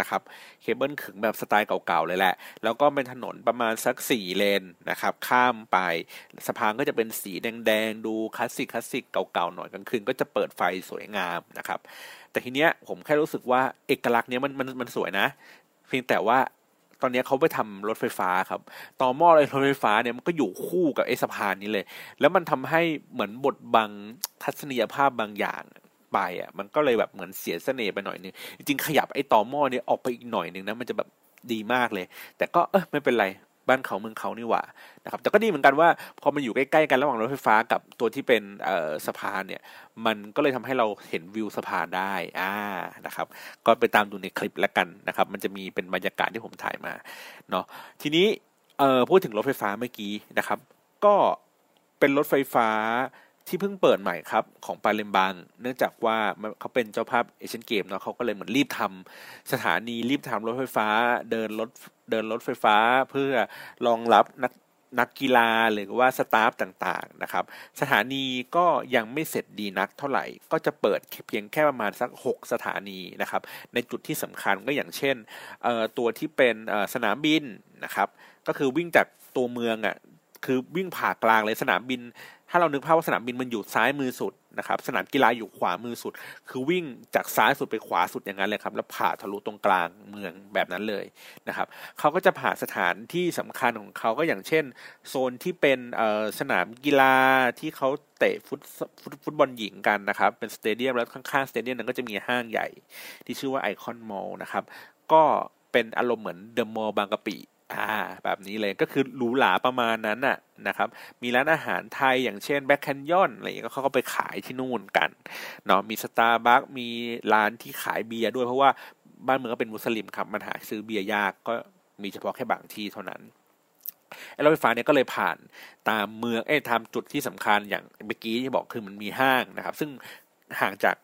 นะครับเคเบิลขึงแบบสไตล์เก่าๆเลยแหละ แล้วก็เป็นถนนประมาณสักสี่เลนนะครับ ข้ามไปสะพานก็จะเป็นสีแดงๆ ดูคลาสสิกคลาสสิกเก่าๆหน่อยกลางคืนก็จะเปิดไฟสวยงามนะครับ แต่ทีเนี้ยผมแค่รู้สึกว่าเอกลักษณ์เนี้ยมันมันมันสวยนะ เพียงแต่ว่า ตอนนี้เขาไปทำรถไฟฟ้าครับต่อหม้อเลยรถไฟฟ้าเนี่ยมันก็อยู่คู่กับไอ้สะพานนี้เลย แล้วมันทำให้เหมือนบทบังทัศนียภาพบางอย่างไปอะมันก็เลยแบบเหมือนเสียเสน่ห์ไปหน่อยนึงจริงขยับไอ้ต่อหม้อเนี่ยออกไปอีกหน่อยนึงนะมันจะแบบดีมากเลย แต่ก็เออไม่เป็นไร บ้านเขาเมืองเขานี่หว่านะครับแต่ก็ดีเหมือนกันว่าพอมันอยู่ใกล้ๆกันระหว่างรถไฟฟ้ากับตัวที่เป็นสะพานเนี่ยมันก็เลยทำให้เราเห็นวิวสะพานได้อ่านะครับก็ไปตามดูในคลิปแล้วกันนะครับมันจะมีเป็นบรรยากาศที่ผมถ่ายมาเนาะทีนี้เอ่อพูดถึงรถไฟฟ้าเมื่อกี้นะครับ ก็เป็นรถไฟฟ้า ที่เพิ่งเปิดใหม่ครับของปาเลมบัง เนื่องจากว่าเขาเป็นเจ้าภาพเอเชียนเกมเนาะเขาก็เลยเหมือนรีบทำสถานีรีบทำรถไฟฟ้า เดินรถเดินรถไฟฟ้าเพื่อรองรับนักนักกีฬาหรือว่าสตาฟต่างๆนะครับ สถานีก็ยังไม่เสร็จดีนักเท่าไหร่ ก็จะเปิดเพียงแค่ประมาณสัก 6 สถานีนะครับ ในจุดที่สำคัญก็อย่างเช่นตัวที่เป็นสนามบินนะครับ ก็คือวิ่งจากตัวเมืองอะคือวิ่งผ่ากลางเลยสนามบิน ถ้าเรานึกภาพว่าสนามบินมันอยู่ซ้ายมือสุดนะครับ สนามกีฬาอยู่ขวามือสุด คือวิ่งจากซ้ายสุดไปขวาสุดอย่างนั้นเลยครับ แล้วผ่าทะลุตรงกลางเมืองแบบนั้นเลยนะครับเขาก็จะผ่าสถานที่สำคัญของเขาก็อย่างเช่น โซนที่เป็นสนามกีฬาที่เขาเตะฟุตฟุตบอลหญิงกันนะครับ เป็น stadium แล้วข้างๆ stadium นั้นก็จะมีห้างใหญ่ที่ชื่อว่าไอคอนมอลล์นะครับ ก็เป็นอารมณ์เหมือนเดอะมอลล์บางกะปิ อ่าแบบนี้เลยก็คือหรูหราประมาณนั้นน่ะนะครับ มีร้านอาหารไทยอย่างเช่นแบ็คแคนยอนอะไรอย่างเงี้ยเขาก็ไปขายที่นู่นกันเนาะมีสตาร์บัคส์มีร้านที่ขายเบียร์ด้วยเพราะว่าบ้านเมืองก็เป็นมุสลิมครับมันหาซื้อเบียร์ยากก็มีเฉพาะแค่บางที่เท่านั้นรถไฟฟ้าเนี่ยก็เลยผ่านตามเมืองเอ้ตามจุดที่สำคัญอย่างเมื่อกี้ที่บอกคือมันมีห้างนะครับ ซึ่งห่างจาก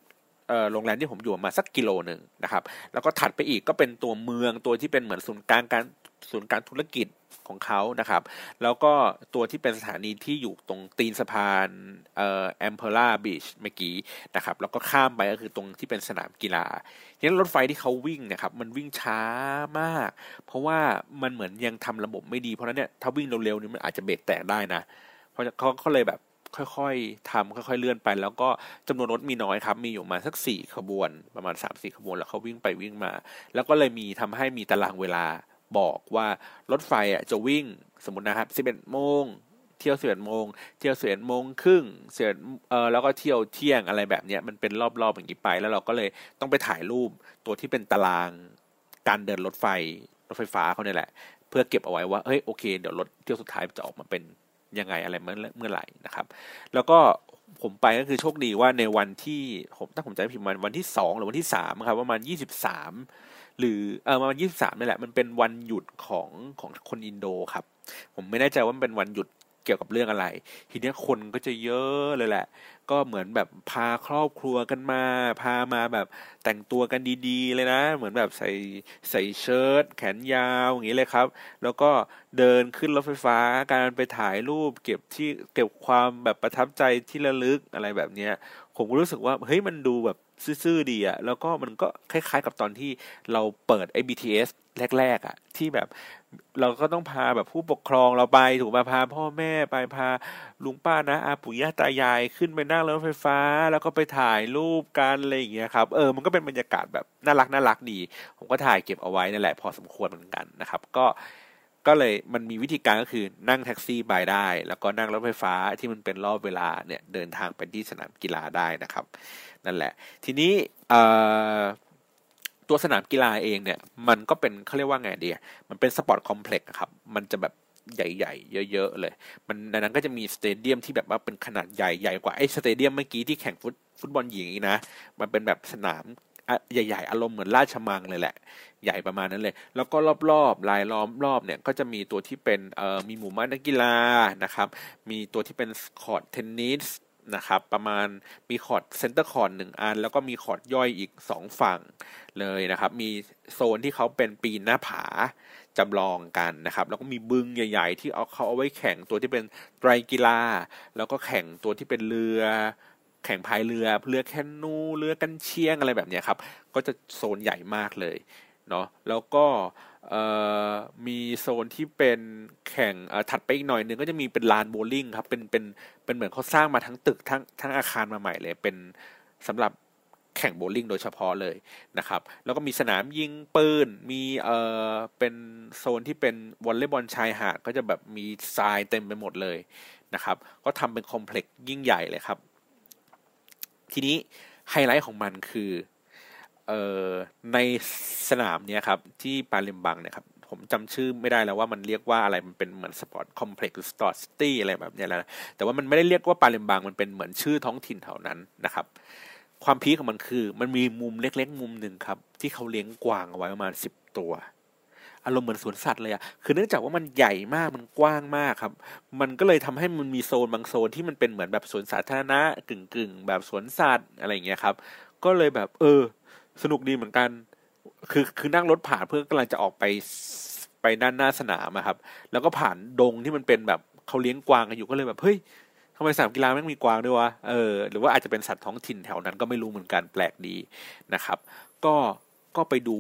โรงแรมที่ผมอยู่มาสักกิโลหนึ่งนะครับ แล้วก็ถัดไปอีกก็เป็นตัวเมืองตัวที่เป็นเหมือนศูนย์กลางการ ศูนย์การธุรกิจของเขานะครับ แล้วก็ตัวที่เป็นสถานีที่อยู่ตรงตีนสะพานเอ่อแอมเพอร่าบีชเมื่อกี้นะครับ แล้วก็ข้ามไปก็คือตรงที่เป็นสนามกีฬาทีนี้รถไฟที่เขาวิ่งนะครับ มันวิ่งช้ามาก เพราะว่ามันเหมือนยังทำระบบไม่ดี เพราะนั้นเนี่ยถ้าวิ่งเร็วๆนี่มันอาจจะเบรกแตกได้นะ เพราะเขาเขาเลยแบบค่อยๆทำค่อยๆเลื่อนไป แล้วก็จำนวนรถมีน้อยครับ มีอยู่มาสักสี่ขบวน ประมาณสามสี่ขบวน แล้วเขาวิ่งไปวิ่งมา แล้วก็เลยมีทำให้มีตารางเวลา บอกว่ารถไฟอะจะวิ่งสมมตินะครับ 11โมงเที่ยว11โมงเที่ยว11โมงครึ่งเสร็จเออแล้วก็เที่ยวเที่ยงอะไรแบบเนี้ยมันเป็นรอบๆอย่างนี้ไป แล้วเราก็เลยต้องไปถ่ายรูปตัวที่เป็นตารางการเดินรถไฟรถไฟฟ้าเขาเนี่ยแหละ เพื่อเก็บเอาไว้ว่าเฮ้ยโอเคเดี๋ยวรถเที่ยวสุดท้ายจะออกมาเป็นยังไงอะไรเมื่อเมื่อไหร่นะครับ แล้วก็ผมไปก็คือโชคดีว่าในวันที่ผมถ้าผมจำไม่ผิดมันวันที่สองหรือวันที่สามครับประมาณยี่สิบสาม หรือเออมายี่สิบสามนี่แหละมันเป็นวันหยุดของของคนอินโดครับ ผมไม่แน่ใจว่ามันเป็นวันหยุดเกี่ยวกับเรื่องอะไร ทีนี้คนก็จะเยอะเลยแหละ ก็เหมือนแบบพาครอบครัวกันมา พามาแบบแต่งตัวกันดีๆ เลยนะ เหมือนแบบใส่ใส่เชิ้ตแขนยาวอย่างนี้เลยครับ แล้วก็เดินขึ้นรถไฟฟ้าการไปถ่ายรูป เก็บที่เก็บความแบบประทับใจที่ระลึกอะไรแบบเนี้ย ผมก็รู้สึกว่าเฮ้ยมันดูแบบ ซื่อๆดีอะแล้วก็มันก็คล้ายๆ กับตอนที่เราเปิดไอ้ BTS แรกๆอะที่แบบเราก็ต้องพาแบบผู้ปกครองเราไปถูกมาพาพ่อแม่ไปพาลุงป้านะอาปู่ย่าตายายขึ้นไปนั่งรถไฟฟ้า แล้วก็ไปถ่ายรูปกันอะไรอย่างเงี้ยครับเออมันก็เป็นบรรยากาศแบบน่ารักน่ารักดี ผมก็ถ่ายเก็บเอาไว้นั่นแหละพอสมควรเหมือนกันนะครับ ก็ก็เลยมันมีวิธีการก็คือนั่งแท็กซี่ไปได้ แล้วก็นั่งรถไฟฟ้าที่มันเป็นรอบเวลาเนี่ยเดินทางไปที่สนามกีฬาได้นะครับ นั่นแหละ ทีนี้ตัวสนามกีฬาเองเนี่ย มันก็เป็นเขาเรียกว่าไงดีมันเป็น sport complex ครับ มันจะแบบใหญ่ๆ เยอะๆ เลย มันในนั้นก็จะมี stadium ที่แบบว่าเป็นขนาดใหญ่ใหญ่กว่าไอ้ stadium เมื่อกี้ที่แข่งฟุตฟุตบอลหญิงนะ มันเป็นแบบสนามใหญ่ๆ อารมณ์เหมือนราชมังฯ เลยแหละ ใหญ่ประมาณนั้นเลย แล้วก็รอบๆลายล้อมรอบเนี่ยก็จะมีตัวที่เป็นมีหมู่บ้านนักกีฬานะครับ มีตัวที่เป็นคอร์ดเทนนิส นะครับ ประมาณมี court center court หนึ่งอัน แล้วก็มีคอร์ดย่อยอีกสองฝั่งเลยนะครับ มีโซนที่เขาเป็นปีนหน้าผาจำลองกันนะครับ แล้วก็มีบึงใหญ่ ๆ ที่เอาเขาเอาไว้แข่งตัวที่เป็นไตรกีฬา แล้วก็แข่งตัวที่เป็นเรือแข่งพายเรือ เรือแคนูเรือกันเชียงอะไรแบบนี้ครับ ก็จะโซนใหญ่มากเลยเนาะ แล้วก็ มีโซนที่เป็นแข่งถัดไปอีกหน่อยนึงก็จะมีเป็นลานโบลิ่งครับเป็นเป็นเป็นเหมือนเขาสร้างมาทั้งตึกทั้งทั้งอาคารมาใหม่เลย เป็นสำหรับแข่งโบว์ลิ่งโดยเฉพาะเลยนะครับ แล้วก็มีสนามยิงปืน มีเอ่อเป็นโซนที่เป็นวอลเลย์บอลชายหาดก็จะแบบมีทรายเต็มไปหมดเลยนะครับ ก็ทำเป็น complex ยิ่งใหญ่เลยครับ ทีนี้ไฮไลท์ของมันคือ เอ่อในสนามเนี้ยครับ ที่ปาเลมบังเนี่ยครับ ผมจำชื่อไม่ได้แล้วว่ามันเรียกว่าอะไรมันเป็นเหมือน sport complex หรือ sport city อะไรแบบนี้แล้วนะแต่ว่ามันไม่ได้เรียกว่าปาเลมบังมันเป็นเหมือนชื่อท้องถิ่นเท่านั้นนะครับ ความพีคของมันคือ มันมีมุมเล็กๆ มุมหนึ่งครับ ที่เขาเลี้ยงกวางเอาไว้ประมาณสิบตัวอารมณ์เหมือนสวนสัตว์เลยอะคือเนื่องจากว่ามันใหญ่มาก มันกว้างมากครับ มันก็เลยทำให้มันมีโซนบางโซนที่มันเป็นเหมือนแบบสวนสาธารณะกึ่งกึ่งแบบสวนสัตว์อะไรอย่างเงี้ยครับ ก็เลยแบบเออ สนุกดีเหมือนกัน คือคือนั่งรถผ่านเพื่อกำลังจะออกไปไปด้านหน้าสนามครับ แล้วก็ผ่านดงที่มันเป็นแบบเขาเลี้ยงกวางกันอยู่ก็เลยแบบเฮ้ยทำไมสนามกีฬาไม่มีกวางด้วยวะเออหรือว่าอาจจะเป็นสัตว์ท้องถิ่นแถวนั้นก็ไม่รู้เหมือนกันแปลกดีนะครับ ก็ก็ไปดู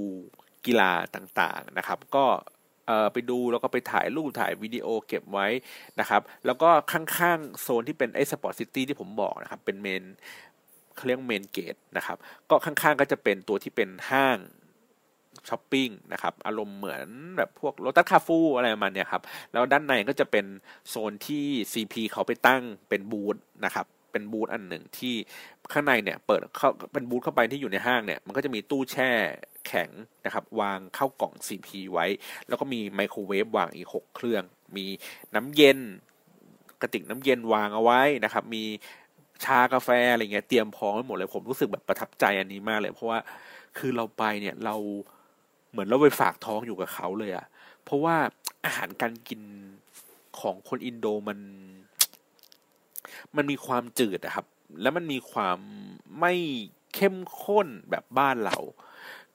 กีฬาต่างๆนะครับ ก็ไปดูแล้วก็ไปถ่ายรูปถ่ายวิดีโอเก็บไว้นะครับ แล้วก็ข้างๆ โซนที่เป็นไอ้ sport city ที่ผมบอกนะครับ เป็น main เขาเรียก main gate นะครับก็ข้างๆก็จะเป็นตัวที่เป็นห้างช้อปปิ้งนะครับอารมณ์เหมือนแบบพวกโรตัสคาฟูอะไรประมาณนี้ครับแล้วด้านในก็จะเป็นโซนที่ CP เขาไปตั้งเป็นบูธนะครับเป็นบูธอันหนึ่งที่ข้างในเนี่ยเปิดเข้าเป็นบูธเข้าไปที่อยู่ในห้างเนี่ยมันก็จะมีตู้แช่แข็งนะครับวางเข้ากล่อง CP ไว้ แล้วก็มีไมโครเวฟวางอีก 6 เครื่อง มีน้ำเย็นกระติกน้ำเย็นวางเอาไว้นะครับมี ชากาแฟอะไรเงี้ยเตรียมพร้อมไว้หมดเลยผมรู้สึกแบบประทับใจอันนี้มากเลย เพราะว่าคือเราไปเนี่ยเราเหมือนเราไปฝากท้องอยู่กับเขาเลยอะเพราะว่าอาหารการกินของคนอินโดมัน มันมีความจืดนะครับ แล้วมันมีความไม่เข้มข้นแบบบ้านเรา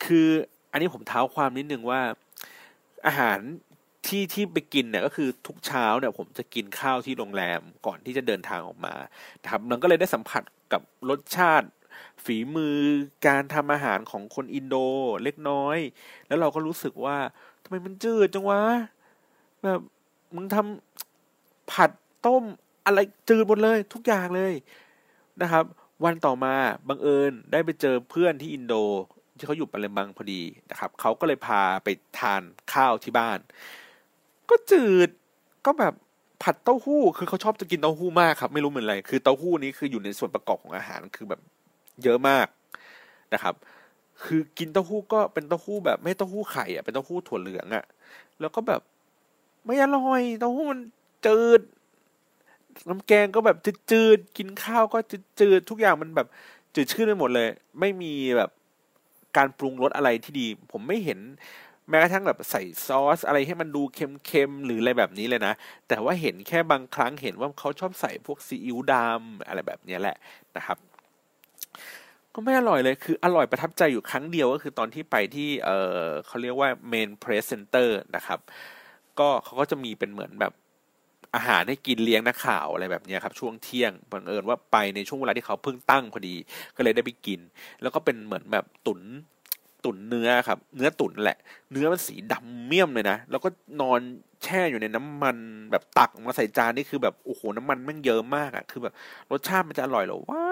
คืออันนี้ผมเท้าความนิดนึงว่าอาหาร ที่ที่ไปกินเนี่ยก็คือทุกเช้าเนี่ยผมจะกินข้าวที่โรงแรมก่อนที่จะเดินทางออกมาครับมันก็เลยได้สัมผัสกับรสชาติ ฝีมือการทำอาหารของคนอินโดเล็กน้อย แล้วเราก็รู้สึกว่าทำไมมันจืดจังวะแบบมึงทำผัดต้มอะไรจืดหมดเลย ทุกอย่างเลยนะครับ วันต่อมาบังเอิญได้ไปเจอเพื่อนที่อินโดที่เขาอยู่ปาเลมบังพอดีนะครับเขาก็เลยพาไปทานข้าวที่บ้าน ก็จืดก็แบบผัดเต้าหู้ คือเขาชอบจะกินเต้าหู้มากครับ ไม่รู้เหมือนอะไร คือเต้าหู้นี้คืออยู่ในส่วนประกอบของอาหารคือแบบเยอะมากนะครับ คือกินเต้าหู้ก็เป็นเต้าหู้แบบไม่เต้าหู้ไข่อะเป็นเต้าหู้ถั่วเหลืองอะ แล้วก็แบบไม่อร่อยเต้าหู้มันจืดน้ำแกงก็แบบจืดๆกินข้าวก็จืดๆทุกอย่างมันแบบจืดชื่นไปหมดเลย ไม่มีแบบการปรุงรสอะไรที่ดี ผมไม่เห็น แม้กระทั่งแบบใส่ซอสอะไรให้มันดูเค็มๆหรืออะไรแบบนี้เลยนะ แต่ว่าเห็นแค่บางครั้งเห็นว่าเขาชอบใส่พวกซีอิ๊วดำอะไรแบบนี้แหละนะครับ ก็ไม่อร่อยเลยคืออร่อยประทับใจอยู่ครั้งเดียวก็คือตอนที่ไปที่เออเขาเรียกว่า main press center นะครับ ก็เขาก็จะมีเป็นเหมือนแบบอาหารให้กินเลี้ยงนักข่าวอะไรแบบนี้ครับช่วงเที่ยงบังเอิญว่าไปในช่วงเวลาที่เขาเพิ่งตั้งพอดี ก็เลยได้ไปกิน แล้วก็เป็นเหมือนแบบตุน ตุ๋นเนื้อครับ เนื้อตุ๋นแหละ เนื้อมันสีดำเมี่ยมเลยนะ แล้วก็นอนแช่อยู่ในน้ำมันแบบตักมาใส่จานนี่คือแบบโอ้โหน้ำมันแม่งเยอะมากอะ่ะ คือแบบรสชาติมันจะอร่อยหรอว้า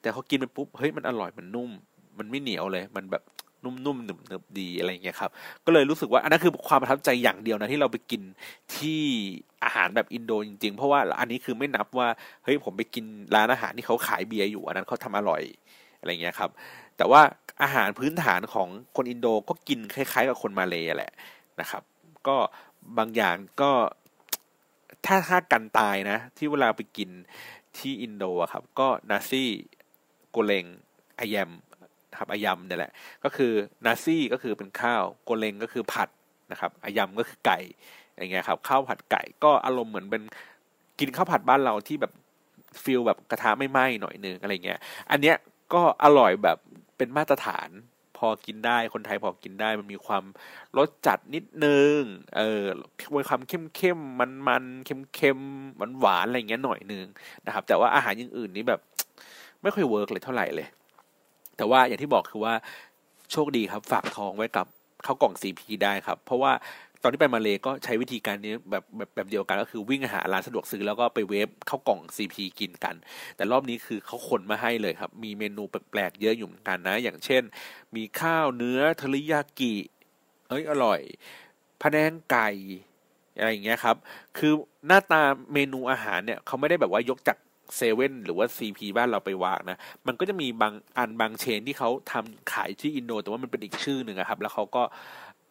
แต่เขากินไปปุ๊บเฮ้ยมันอร่อยมันนุ่ม มันไม่เหนียวเลย มันแบบนุ่มๆหนึบๆดีอะไรเงี้ยครับ ก็เลยรู้สึกว่าอันนั้นคือความประทับใจอย่างเดียวนะที่เราไปกินที่อาหารแบบอินโดจริงๆ เพราะว่าอันนี้คือไม่นับว่าเฮ้ยผมไปกินร้านอาหารที่เขาขายเบียร์อยู่อันนั้นเขาทำอร่อย อะไรเงี้ยครับ แต่ว่าอาหารพื้นฐานของคนอินโดก็กินคล้าย ๆ กับคนมาเลยแหละนะครับ ก็บางอย่างก็ถ้าถ้ากันตายนะ ที่เวลาไปกินที่อินโดอะครับ ก็นาซี่โกเลงอายมครับอายมเนี่ยแหละ ก็คือนาซี่ก็คือเป็นข้าวโกเลงก็คือผัดนะครับอายมก็คือไก่อย่างเงี้ยครับข้าวผัดไก่ก็อารมณ์เหมือนเป็นกินข้าวผัดบ้านเราที่แบบ feel แบบกระทะไม่ไหม้หน่อยนึงอะไรเงี้ย อันเนี้ย ก็อร่อยแบบเป็นมาตรฐานพอกินได้คนไทยพอกินได้มันมีความรสจัดนิดนึง เออมีความเข้มเข้มมันมันเค็มเค็มหวานหวานอะไรเงี้ยหน่อยนึงนะครับ แต่ว่าอาหารอย่างอื่นนี้แบบ ไม่ค่อย work เลยเท่าไหร่เลย แต่ว่าอย่างที่บอกคือว่าโชคดีครับ ฝากทองไว้กับข้าวกล่องซีพีได้ครับ เพราะว่า ตอนที่ไปมาเลยก็ใช้วิธีการนี้แบบแบบแบบเดียวกันก็คือวิ่งหาร้านสะดวกซื้อแล้วก็ไปเวฟเข้ากล่องซีพีกินกัน แต่รอบนี้คือเขาขนมาให้เลยครับ มีเมนูแปลกๆเยอะอยู่เหมือนกันนะ อย่างเช่น มีข้าวเนื้อเทริยากิเอ้ยอร่อยพะแนงไก่อะไรอย่างเงี้ยครับ คือหน้าตาเมนูอาหารเนี่ยเขาไม่ได้แบบว่ายกจากเซเว่นหรือว่าซีพีบ้านเราไปวางนะ มันก็จะมีบางอันบางเชนที่เขาทำขายที่อินโด แต่ว่ามันเป็นอีกชื่อหนึ่งครับ แล้วเขาก็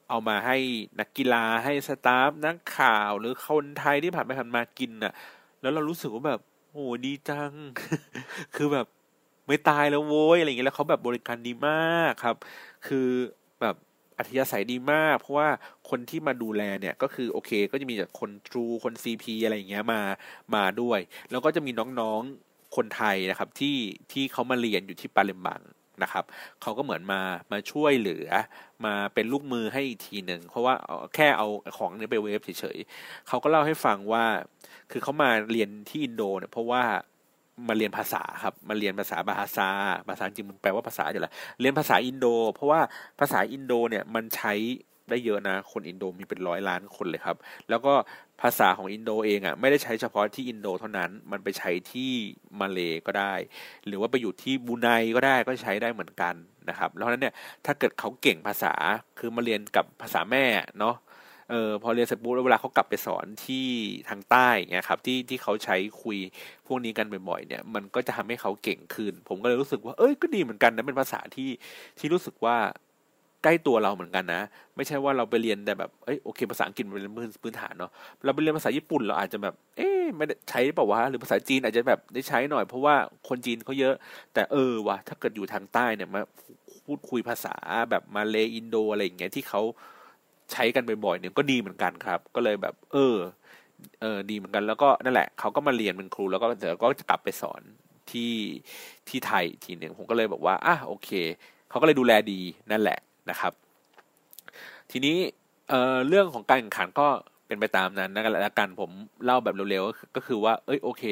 เอามาให้นักกีฬาให้สตาฟนักข่าวหรือคนไทยที่ผ่านไปผ่านมากินน่ะ แล้วเรารู้สึกว่าแบบโอ้ดีจัง คือแบบไม่ตายแล้วโว้ยอะไรอย่างเงี้ยแล้วเขาแบบบริการดีมากครับ คือแบบอัธยาศัยดีมาก เพราะว่าคนที่มาดูแลเนี่ย ก็คือโอเค ก็จะมีจากคนทรูคนซีพีอะไรอย่างเงี้ยมามาด้วย แล้วก็จะมีน้องๆคนไทยนะครับ ที่ที่เขามาเรียนอยู่ที่ปาเลมบัง นะครับเขาก็เหมือนมามาช่วยเหลือมาเป็นลูกมือให้อีกทีหนึ่งเพราะว่าแค่เอาของนี้ไป wave เฉยๆเขาก็เล่าให้ฟังว่า คือเขามาเรียนที่อินโดเนี่ยเพราะว่ามาเรียนภาษาครับมาเรียนภาษาบาฮาซาภาษาจริงมันแปลว่าภาษาอยู่แล้วเรียนภาษาอินโด เพราะว่าภาษาอินโดเนี่ยมันใช้ ได้เยอะนะ คนอินโดมีเป็นร้อยล้านคนเลยครับ แล้วก็ภาษาของอินโดเองอะ่ะไม่ได้ใช้เฉพาะที่อินโดเท่านั้น มันไปใช้ที่มาเลก็ได้ หรือว่าไปอยู่ที่บูไนก็ได้ก็ใช้ได้เหมือนกันนะครับแล้วนั้นเนี่ยถ้าเกิดเขาเก่งภาษาคือมาเรียนกับภาษาแม่เนาะเออพอเรียนเสร็จปุ๊บเวลาเขากลับไปสอนที่ทางใต้เงี้ยครับที่ที่เขาใช้คุยพวกนี้กันบ่อยๆเนี่ยมันก็จะทำให้เขาเก่งขึ้น ผมก็เลยรู้สึกว่าเอ้ยก็ดีเหมือนกันนะเป็นภาษาที่ที่รู้สึกว่า ใกล้ตัวเราเหมือนกันนะ ไม่ใช่ว่าเราไปเรียนแต่แบบเอ้ยโอเคภาษาอังกฤษเป็นพื้นพื้นฐานเนาะเราไปเรียนภาษาญี่ปุ่นเราอาจจะแบบ เอ๊ะไม่ได้ใช้เปล่าวะหรือภาษาจีนอาจจะแบบได้ใช้หน่อยเพราะว่าคนจีนเขาเยอะ แต่เออวะถ้าเกิดอยู่ทางใต้เนี่ยมาพูดคุยภาษาแบบมาเลอินโดอะไรอย่างเงี้ยที่เขาใช้กันบ่อยๆเนี่ยก็ดีเหมือนกันครับ ก็เลยแบบ เออเออดีเหมือนกันแล้วก็นั่นแหละเขาก็มาเรียนเป็นครูแล้วก็เดี๋ยวก็จะกลับไปสอนที่ที่ไทยทีหนึ่งผมก็เลยบอกว่าอะโอเคเขาก็เลยดูแลดีนั่นแหละ นะครับ ทีนี้เอ่อเรื่องของการแข่งขันก็เป็นไปตามนั้นนะแล้วกันผมเล่าแบบเร็วๆก็คือว่า เอ้ยโอเค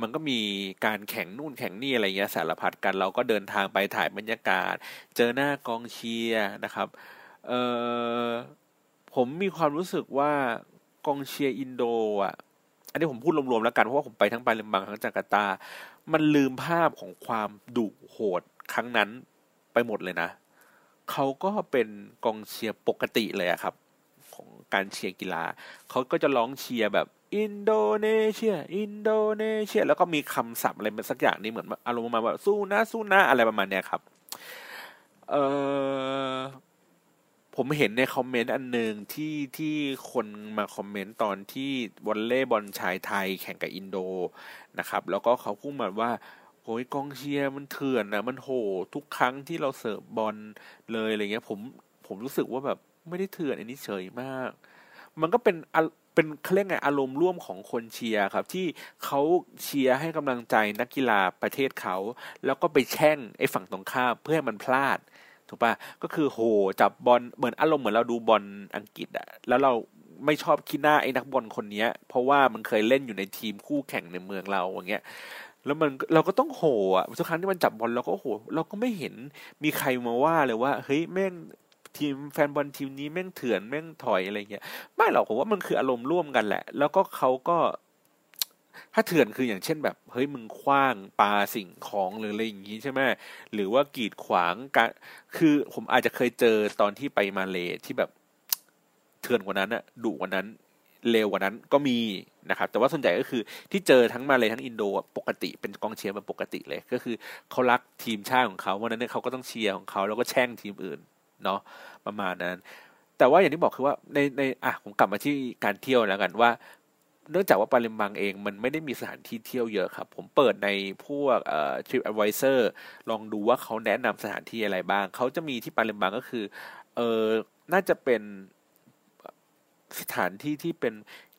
มันก็มีการแข่งนู่นแข่งนี่อะไรเงี้ยสารพัดกัน เราก็เดินทางไปถ่ายบรรยากาศ เจอหน้ากองเชียร์นะครับเอ่อผมมีความรู้สึกว่ากองเชียร์อินโดอะอันนี้ผมพูดรวมๆแล้วกันเพราะว่าผมไปทั้งไปเลมบังทั้งจาการ์ตา มันลืมภาพของความดุโหดครั้งนั้นไปหมดเลยนะ เขาก็เป็นกองเชียร์ปกติเลยครับ ของการเชียร์กีฬา เขาก็จะร้องเชียร์แบบอินโดนีเซีย อินโดนีเซีย แล้วก็มีคำศัพท์อะไรสักอย่างนี้เหมือนอารมณ์ประมาณว่าสู้นะสู้นะอะไรประมาณเนี้ยครับ เออผมเห็นในคอมเมนต์อันหนึ่งที่ที่คนมาคอมเมนต์ตอนที่วอลเล่บอลชายไทยแข่งกับอินโดนะครับ แล้วก็เขาพูดมาว่า โอ้ยกองเชียร์มันเถื่อนนะมันโหทุกครั้งที่เราเสิร์ฟบอลเลยอะไรเงี้ย ผมผมรู้สึกว่าแบบไม่ได้เถื่อนอันนี้เฉยมาก มันก็เป็นเป็นเครียกไงอารมณ์ร่วมของคนเชียร์ครับ ที่เขาเชียร์ให้กำลังใจนักกีฬาประเทศเขา แล้วก็ไปแช่งไอ้ฝั่งตรงข้ามเพื่อให้มันพลาดถูกปะก็คือโหจับบอลเหมือนอารมณ์เหมือนเราดูบอลอังกฤษอะแล้วเราไม่ชอบคิดหน้าไอ้นักบอลคนนี้เพราะว่ามันเคยเล่นอยู่ในทีมคู่แข่งในเมืองเราอย่างเงี้ย แล้วมันเราก็ต้องโหอะทุกครั้งที่มันจับบอลเราก็โหเราก็ไม่เห็นมีใครมาว่าเลยว่า เฮ้ยแม่งทีมแฟนบอลทีมนี้แม่งเถื่อนแม่งถอยอะไรเงี้ยไม่หรอกผมว่ามันคืออารมณ์ร่วมกันแหละ แล้วก็เขาก็ถ้าเถื่อนคืออย่างเช่นแบบ เฮ้ยมึงคว้างปาสิ่งของหรืออะไรอย่างงี้ใช่ไหมหรือว่ากีดขวางการคือผมอาจจะเคยเจอตอนที่ไปมาเลที่แบบเถื่อนกว่านั้นอะดุกว่านั้น เร็วกว่านั้นก็มีนะครับแต่ว่าส่วนใหญ่ก็คือที่เจอทั้งมาเลยทั้งอินโดปกติเป็นกองเชียร์แบบปกติเลย ก็คือเขารักทีมชาติของเขาวันนั้นเนี่ยเขาก็ต้องเชียร์ของเขาแล้วก็แช่งทีมอื่นเนาะประมาณนั้น แต่ว่าอย่างที่บอกคือว่าในในอะผมกลับมาที่การเที่ยวแล้วกันว่า เนื่องจากว่าปาลิมบังเองมันไม่ได้มีสถานที่เที่ยวเยอะครับ ผมเปิดในพวกเอ่อ Trip Advisor ลองดูว่าเขาแนะนำสถานที่อะไรบ้าง เขาจะมีที่ปาลิมบังก็คือเออน่าจะเป็น สถานที่ที่เป็น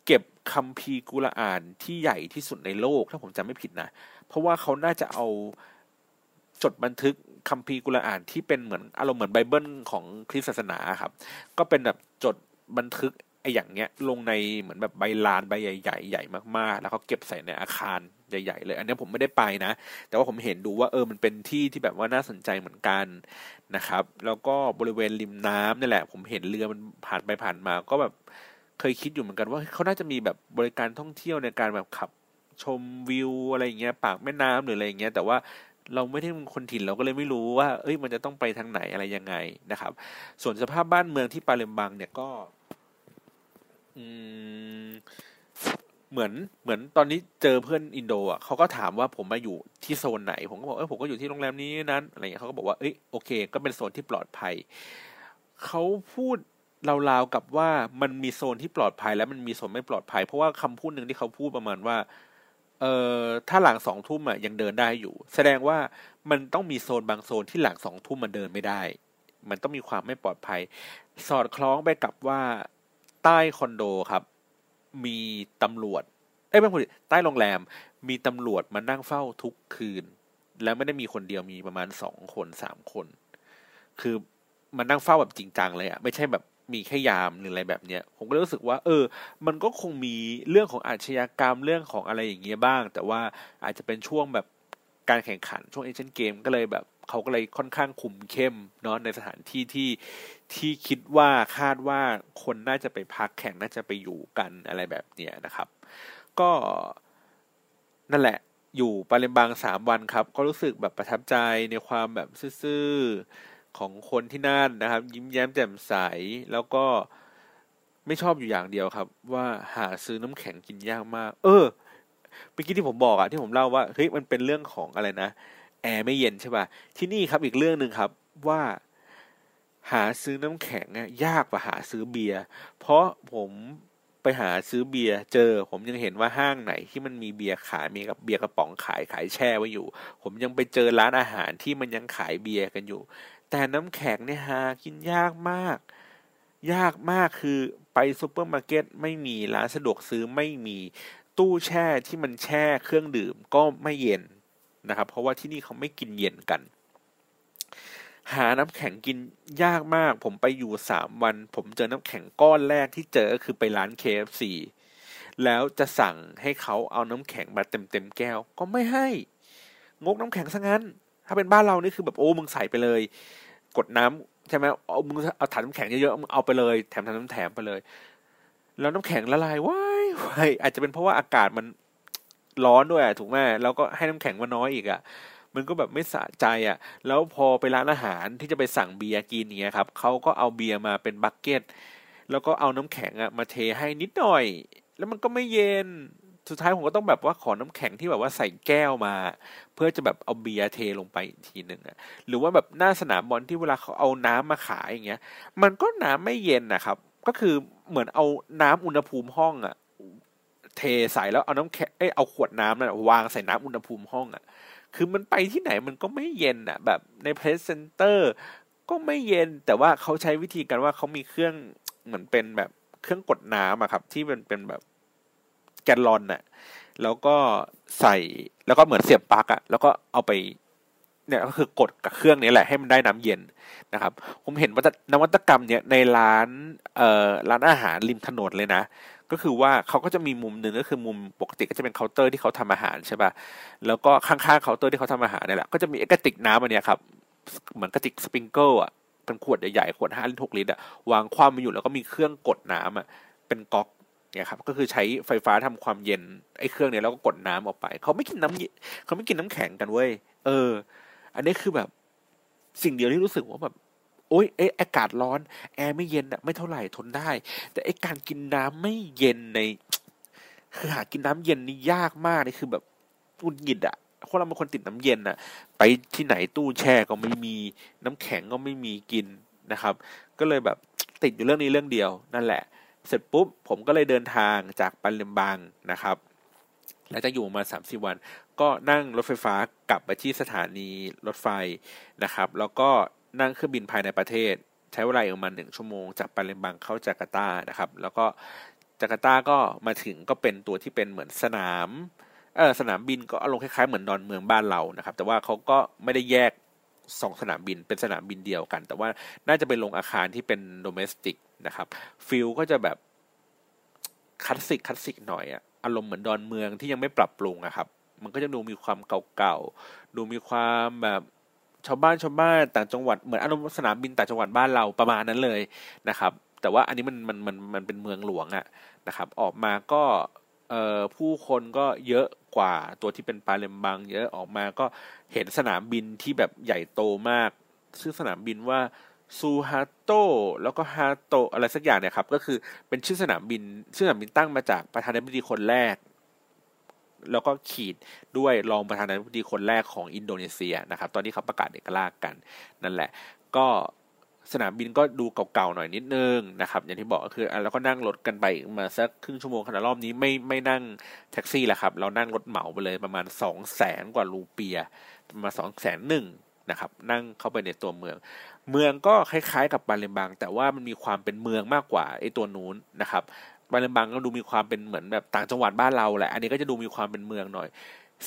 เก็บคัมภีร์กุรอานที่ใหญ่ที่สุดในโลก ถ้าผมจำไม่ผิดนะ เพราะว่าเขาน่าจะเอาจดบันทึกคัมภีร์กุรอานที่เป็นเหมือนอารมณ์เหมือนไบเบิลของคริสต์ศาสนาครับ ก็เป็นแบบจดบันทึกไอ้อย่างเงี้ยลงในเหมือนแบบใบลานใบใหญ่ๆใหญ่มากๆ แล้วเขาเก็บใส่ในอาคาร ใหญ่ๆเลย อันนี้ผมไม่ได้ไปนะ แต่ว่าผมเห็นดูว่าเออมันเป็นที่ที่แบบว่าน่าสนใจเหมือนกันนะครับ แล้วก็บริเวณริมน้ำนี่แหละ ผมเห็นเรือมันผ่านไปผ่านมา ก็แบบเคยคิดอยู่เหมือนกันว่าเขาน่าจะมีแบบบริการท่องเที่ยวในการแบบขับชมวิวอะไรอย่างเงี้ยปากแม่น้ำหรืออะไรอย่างเงี้ยแต่ว่าเราไม่ได้เป็นคนถิ่นเราก็เลยไม่รู้ว่า เอ้ยมันจะต้องไปทางไหนอะไรยังไงนะครับ ส่วนสภาพบ้านเมืองที่ปาเลมบังเนี่ยก็ อืม เหมือนเหมือนตอนนี้เจอเพื่อนอินโดอะเขาก็ถามว่าผมมาอยู่ที่โซนไหน ผมก็บอกเออผมก็อยู่ที่โรงแรมนี้นั้นอะไรเงี้ยเขาก็บอกว่าเอ้ยโอเค ก็เป็นโซนที่ปลอดภัยเขาพูดราวๆกับว่ามันมีโซนที่ปลอดภัย และมันมีโซนไม่ปลอดภัย เพราะว่าคำพูดหนึ่งที่เขาพูดประมาณว่า เอ่อถ้าหลังสองทุ่มอะยังเดินได้อยู่ แสดงว่ามันต้องมีโซนบางโซนที่หลังสองทุ่มมันเดินไม่ได้ มันต้องมีความไม่ปลอดภัย สอดคล้องไปกับว่าใต้คอนโดครับ มีตำรวจเอ้ยไม่พูดใต้โรงแรมมีตำรวจมานั่งเฝ้าทุกคืน แล้วไม่ได้มีคนเดียวมีประมาณสองคนสามคน คือมันนั่งเฝ้าแบบจริงจังเลยอะไม่ใช่แบบมีแค่ยามหรืออะไรแบบเนี้ย ผมก็รู้สึกว่า เออ มันก็คงมีเรื่องของอาชญากรรมเรื่องของอะไรอย่างเงี้ยบ้าง แต่ว่าอาจจะเป็นช่วงแบบการแข่งขันช่วงเอเชียนเกมก็เลยแบบ เขาก็เลยค่อนข้างคุมเข้มเนาะในสถานที่ที่ที่คิดว่าคาดว่าคนน่าจะไปพักแข่งน่าจะไปอยู่กันอะไรแบบเนี้ยนะครับ ก็นั่นแหละอยู่ปาเลมบางสามวันครับ ก็รู้สึกแบบประทับใจในความแบบซื่อของคนที่นั่นนะครับ ยิ้มแย้มแจ่มใสแล้วก็ไม่ชอบอยู่อย่างเดียวครับ ว่าหาซื้อน้ำแข็งกินยากมาก เออเมื่อกี้ที่ผมบอกอะที่ผมเล่าว่าเฮ้ยมันเป็นเรื่องของอะไรนะ แอร์ไม่เย็นใช่ป่ะที่นี่ครับอีกเรื่องหนึ่งครับว่าหาซื้อน้ำแข็งยากกว่าหาซื้อเบียร์เพราะผมไปหาซื้อเบียร์เจอ ผมยังเห็นว่าห้างไหนที่มันมีเบียร์ขายมีกับเบียร์กระป๋องขายขายแช่ไว้อยู่ ผมยังไปเจอร้านอาหารที่มันยังขายเบียร์กันอยู่ แต่น้ำแข็งเนี่ยหากินยากมาก ยากมากคือไปซูเปอร์มาร์เก็ตไม่มีร้านสะดวกซื้อไม่มีตู้แช่ที่มันแช่เครื่องดื่มก็ไม่เย็น นะครับ เพราะว่าที่นี่เขาไม่กินเย็นกัน หาน้ำแข็งกินยากมาก ผมไปอยู่สามวัน ผมเจอน้ำแข็งก้อนแรกที่เจอคือไปร้าน KFC แล้วจะสั่งให้เขาเอาน้ำแข็งมาเต็มเต็มแก้ว ก็ไม่ให้ งกน้ำแข็งซะงั้น ถ้าเป็นบ้านเรานี่คือแบบโอ้มึงใส่ไปเลย กดน้ำใช่ไหมเอามึงเอาถังน้ำแข็งเยอะๆมึงเอาไปเลยแถมถังน้ำแถมไปเลย แล้วน้ำแข็งละลายว้ายว้ายอาจจะเป็นเพราะว่าอากาศมัน ร้อนด้วยถูกไหมแล้วก็ให้น้ำแข็งมาน้อยอีกอะมันก็แบบไม่สะใจอะ แล้วพอไปร้านอาหารที่จะไปสั่งเบียร์กินเนี้ยครับเขาก็เอาเบียร์มาเป็นบักเก็ต แล้วก็เอาน้ำแข็งอะมาเทให้นิดหน่อย แล้วมันก็ไม่เย็นสุดท้ายผมก็ต้องแบบว่าขอน้ำแข็งที่แบบว่าใส่แก้วมา เพื่อจะแบบเอาเบียร์เทลงไปอีกทีหนึ่งอะหรือว่าแบบหน้าสนามบอลที่เวลาเขาเอาน้ำมาขายอย่างเงี้ย มันก็น้ำไม่เย็นนะครับ ก็คือเหมือนเอาน้ำอุณหภูมิห้องอะ เทใส่แล้วเอาน้ำแข็งเอ้เอาขวดน้ำน่ะวางใส่น้ำอุณหภูมิห้องอะคือมันไปที่ไหนมันก็ไม่เย็นอะแบบใน press center ก็ไม่เย็นแต่ว่าเขาใช้วิธีกันว่าเขามีเครื่องเหมือนเป็นแบบเครื่องกดน้ำอะครับ ที่มันเป็นแบบแกลลอนน่ะ แล้วก็ใส่แล้วก็เหมือนเสียบปลั๊กอะแล้วก็เอาไปเนี่ยก็คือกดกับเครื่องนี้แหละให้มันได้น้ำเย็นนะครับ ผมเห็นวัตนวัตกรรมเนี่ยในร้านเอ่อร้านอาหารริมถนนเลยนะ ก็คือว่าเขาก็จะมีมุมหนึ่งก็คือมุมปกติก็จะเป็นเคาน์เตอร์ที่เขาทำอาหารใช่ป่ะแล้วก็ข้างๆเคาน์เตอร์ที่เขาทำอาหารเนี่ยแหละก็จะมีกระติกน้ำอันเนี้ยครับเหมือนกระติก Sprinkle อะเป็นขวดใหญ่ๆขวดห้าลิตรหกลิตรอะวางคว่ำมาอยู่แล้วก็มีเครื่องกดน้ำอะเป็นก๊อกเนี่ยครับก็คือใช้ไฟฟ้าทำความเย็นไอ้เครื่องเนี้ยแล้วก็กดน้ำออกไป เขาไม่กินน้ำเขาไม่กินน้ำแข็งกันเว้ยเออ อันนี้คือแบบสิ่งเดียวที่รู้สึกว่าแบบ โอ้ยเอ๊ะอากาศร้อนแอร์ไม่เย็นอะไม่เท่าไหร่ทนได้ แต่ไอการกินน้ำไม่เย็นในคือหากินน้ำเย็นนี่ยากมากนี่คือแบบอุ่นหงิดอะเพราะเราเป็นคนติดน้ำเย็นอะไปที่ไหนตู้แช่ก็ไม่มีน้ำแข็งก็ไม่มีกินนะครับ ก็เลยแบบติดอยู่เรื่องนี้เรื่องเดียวนั่นแหละ เสร็จปุ๊บผมก็เลยเดินทางจากปันเลมบังนะครับแล้วจะอยู่มาสามสี่วัน ก็นั่งรถไฟฟ้ากลับไปที่สถานีรถไฟนะครับ แล้วก็ นั่งเครื่องบินภายในประเทศ ใช้เวลาประมาณหนึ่งชั่วโมงจากปันเลมบังเข้าจาการ์ตานะครับ แล้วก็จาการ์ตาก็มาถึงก็เป็นตัวที่เป็นเหมือนสนามเออสนามบินก็อารมณ์คล้ายๆเหมือนดอนเมืองบ้านเรานะครับ แต่ว่าเขาก็ไม่ได้แยกสองสนามบินเป็นสนามบินเดียวกัน แต่ว่าน่าจะเป็นโรงอาคารที่เป็นโดเมสติกนะครับฟิลก็จะแบบคลาสสิกคลาสสิกหน่อยอะอารมณ์เหมือนดอนเมืองที่ยังไม่ปรับปรุงอะครับ มันก็จะดูมีความเก่าๆ ดูมีความแบบ ชาวบ้านชาวบ้านต่างจังหวัดเหมือนอารมณ์สนามบินต่างจังหวัดบ้านเราประมาณนั้นเลยนะครับ แต่ว่าอันนี้มันมันมันมันเป็นเมืองหลวงอะนะครับ ออกมาก็เอ่อผู้คนก็เยอะกว่าตัวที่เป็นปาเลมบัง เยอะออกมาก็เห็นสนามบินที่แบบใหญ่โตมาก ชื่อสนามบินว่าซูฮาโตแล้วก็ฮาโตอะไรสักอย่างเนี่ยครับ ก็คือเป็นชื่อสนามบิน ชื่อสนามบินตั้งมาจากประธานาธิบดีคนแรก แล้วก็ขีดด้วยรองประธานาธิบดีคนแรกของอินโดนีเซียนะครับ ตอนที่เขาประกาศเอกราชกัน นั่นแหละ ก็สนามบินก็ดูเก่าๆหน่อยนิดนึงนะครับ อย่างที่บอกก็คือแล้วก็นั่งรถกันไปมาสักครึ่งชั่วโมงขณะรอบนี้ไม่ไม่นั่งแท็กซี่แหละครับ เรานั่งรถเหมาไปเลยประมาณสองแสนกว่ารูเปียมาสองแสนหนึ่งนะครับนั่งเข้าไปในตัวเมือง เมืองก็คล้ายๆกับบาเลมบัง แต่ว่ามันมีความเป็นเมืองมากกว่าไอ้ตัวนู้นนะครับ บาเลมบังก็ดูมีความเป็นเหมือนแบบต่างจังหวัดบ้านเราแหละ อันนี้ก็จะดูมีความเป็นเมืองหน่อย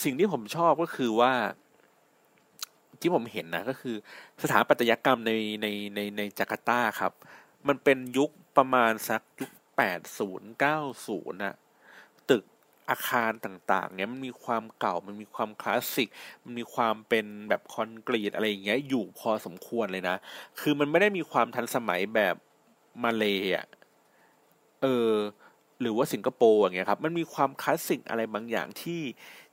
สิ่งที่ผมชอบก็คือว่าที่ผมเห็นนะก็คือสถาปัตยกรรมในในในในจาการ์ตาครับ มันเป็นยุคประมาณสักยุคแปดศูนย์เก้าศูนย์นะตึกอาคารต่างๆ เนี้ยมันมีความเก่ามันมีความคลาสสิก มันมีความเป็นแบบคอนกรีตอะไรอย่างเงี้ยอยู่พอสมควรเลยนะ คือมันไม่ได้มีความทันสมัยแบบมาเลยอะ เออหรือว่าสิงคโปร์อย่างเงี้ยครับ มันมีความคลาสสิกอะไรบางอย่างที่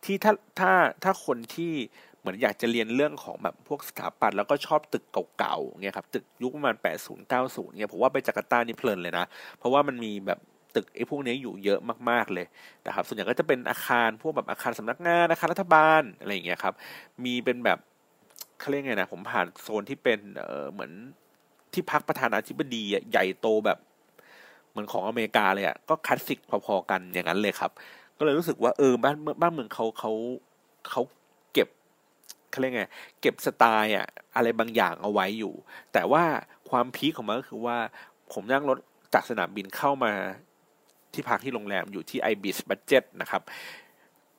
ที่ถ้าถ้าถ้าคนที่เหมือนอยากจะเรียนเรื่องของแบบพวกสถาปัตย์แล้วก็ชอบตึกเก่าๆเงี้ยครับตึกยุคประมาณแปดศูนย์เก้าศูนย์เนี่ยผมว่าไปจาการ์ตานี่เพลินเลยนะ เพราะว่ามันมีแบบตึกไอ้พวกนี้อยู่เยอะมากๆเลยนะครับ ส่วนใหญ่ก็จะเป็นอาคารพวกแบบอาคารสำนักงานอาคารรัฐบาลอะไรอย่างเงี้ยครับ มีเป็นแบบเขาเรียกไงนะผมผ่านโซนที่เป็นเออเหมือนที่พักประธานาธิบดีใหญ่โตแบบ มือนของอเมริกาเลยอะ่ะก็คลาสสิกพอๆกันอย่างนั้นเลยครับ ก็เลยรู้สึกว่าเออบ้านบ้านเมืองเขาเขาเขาเก็บเขาเรียกไงเก็บสไตล์อะอะไรบางอย่างเอาไว้อยู่ แต่ว่าความ peak ของมันก็คือว่าผมนั่งรถจากสนามบินเข้ามาที่พักที่โรงแรมอยู่ที่ ibis budget นะครับ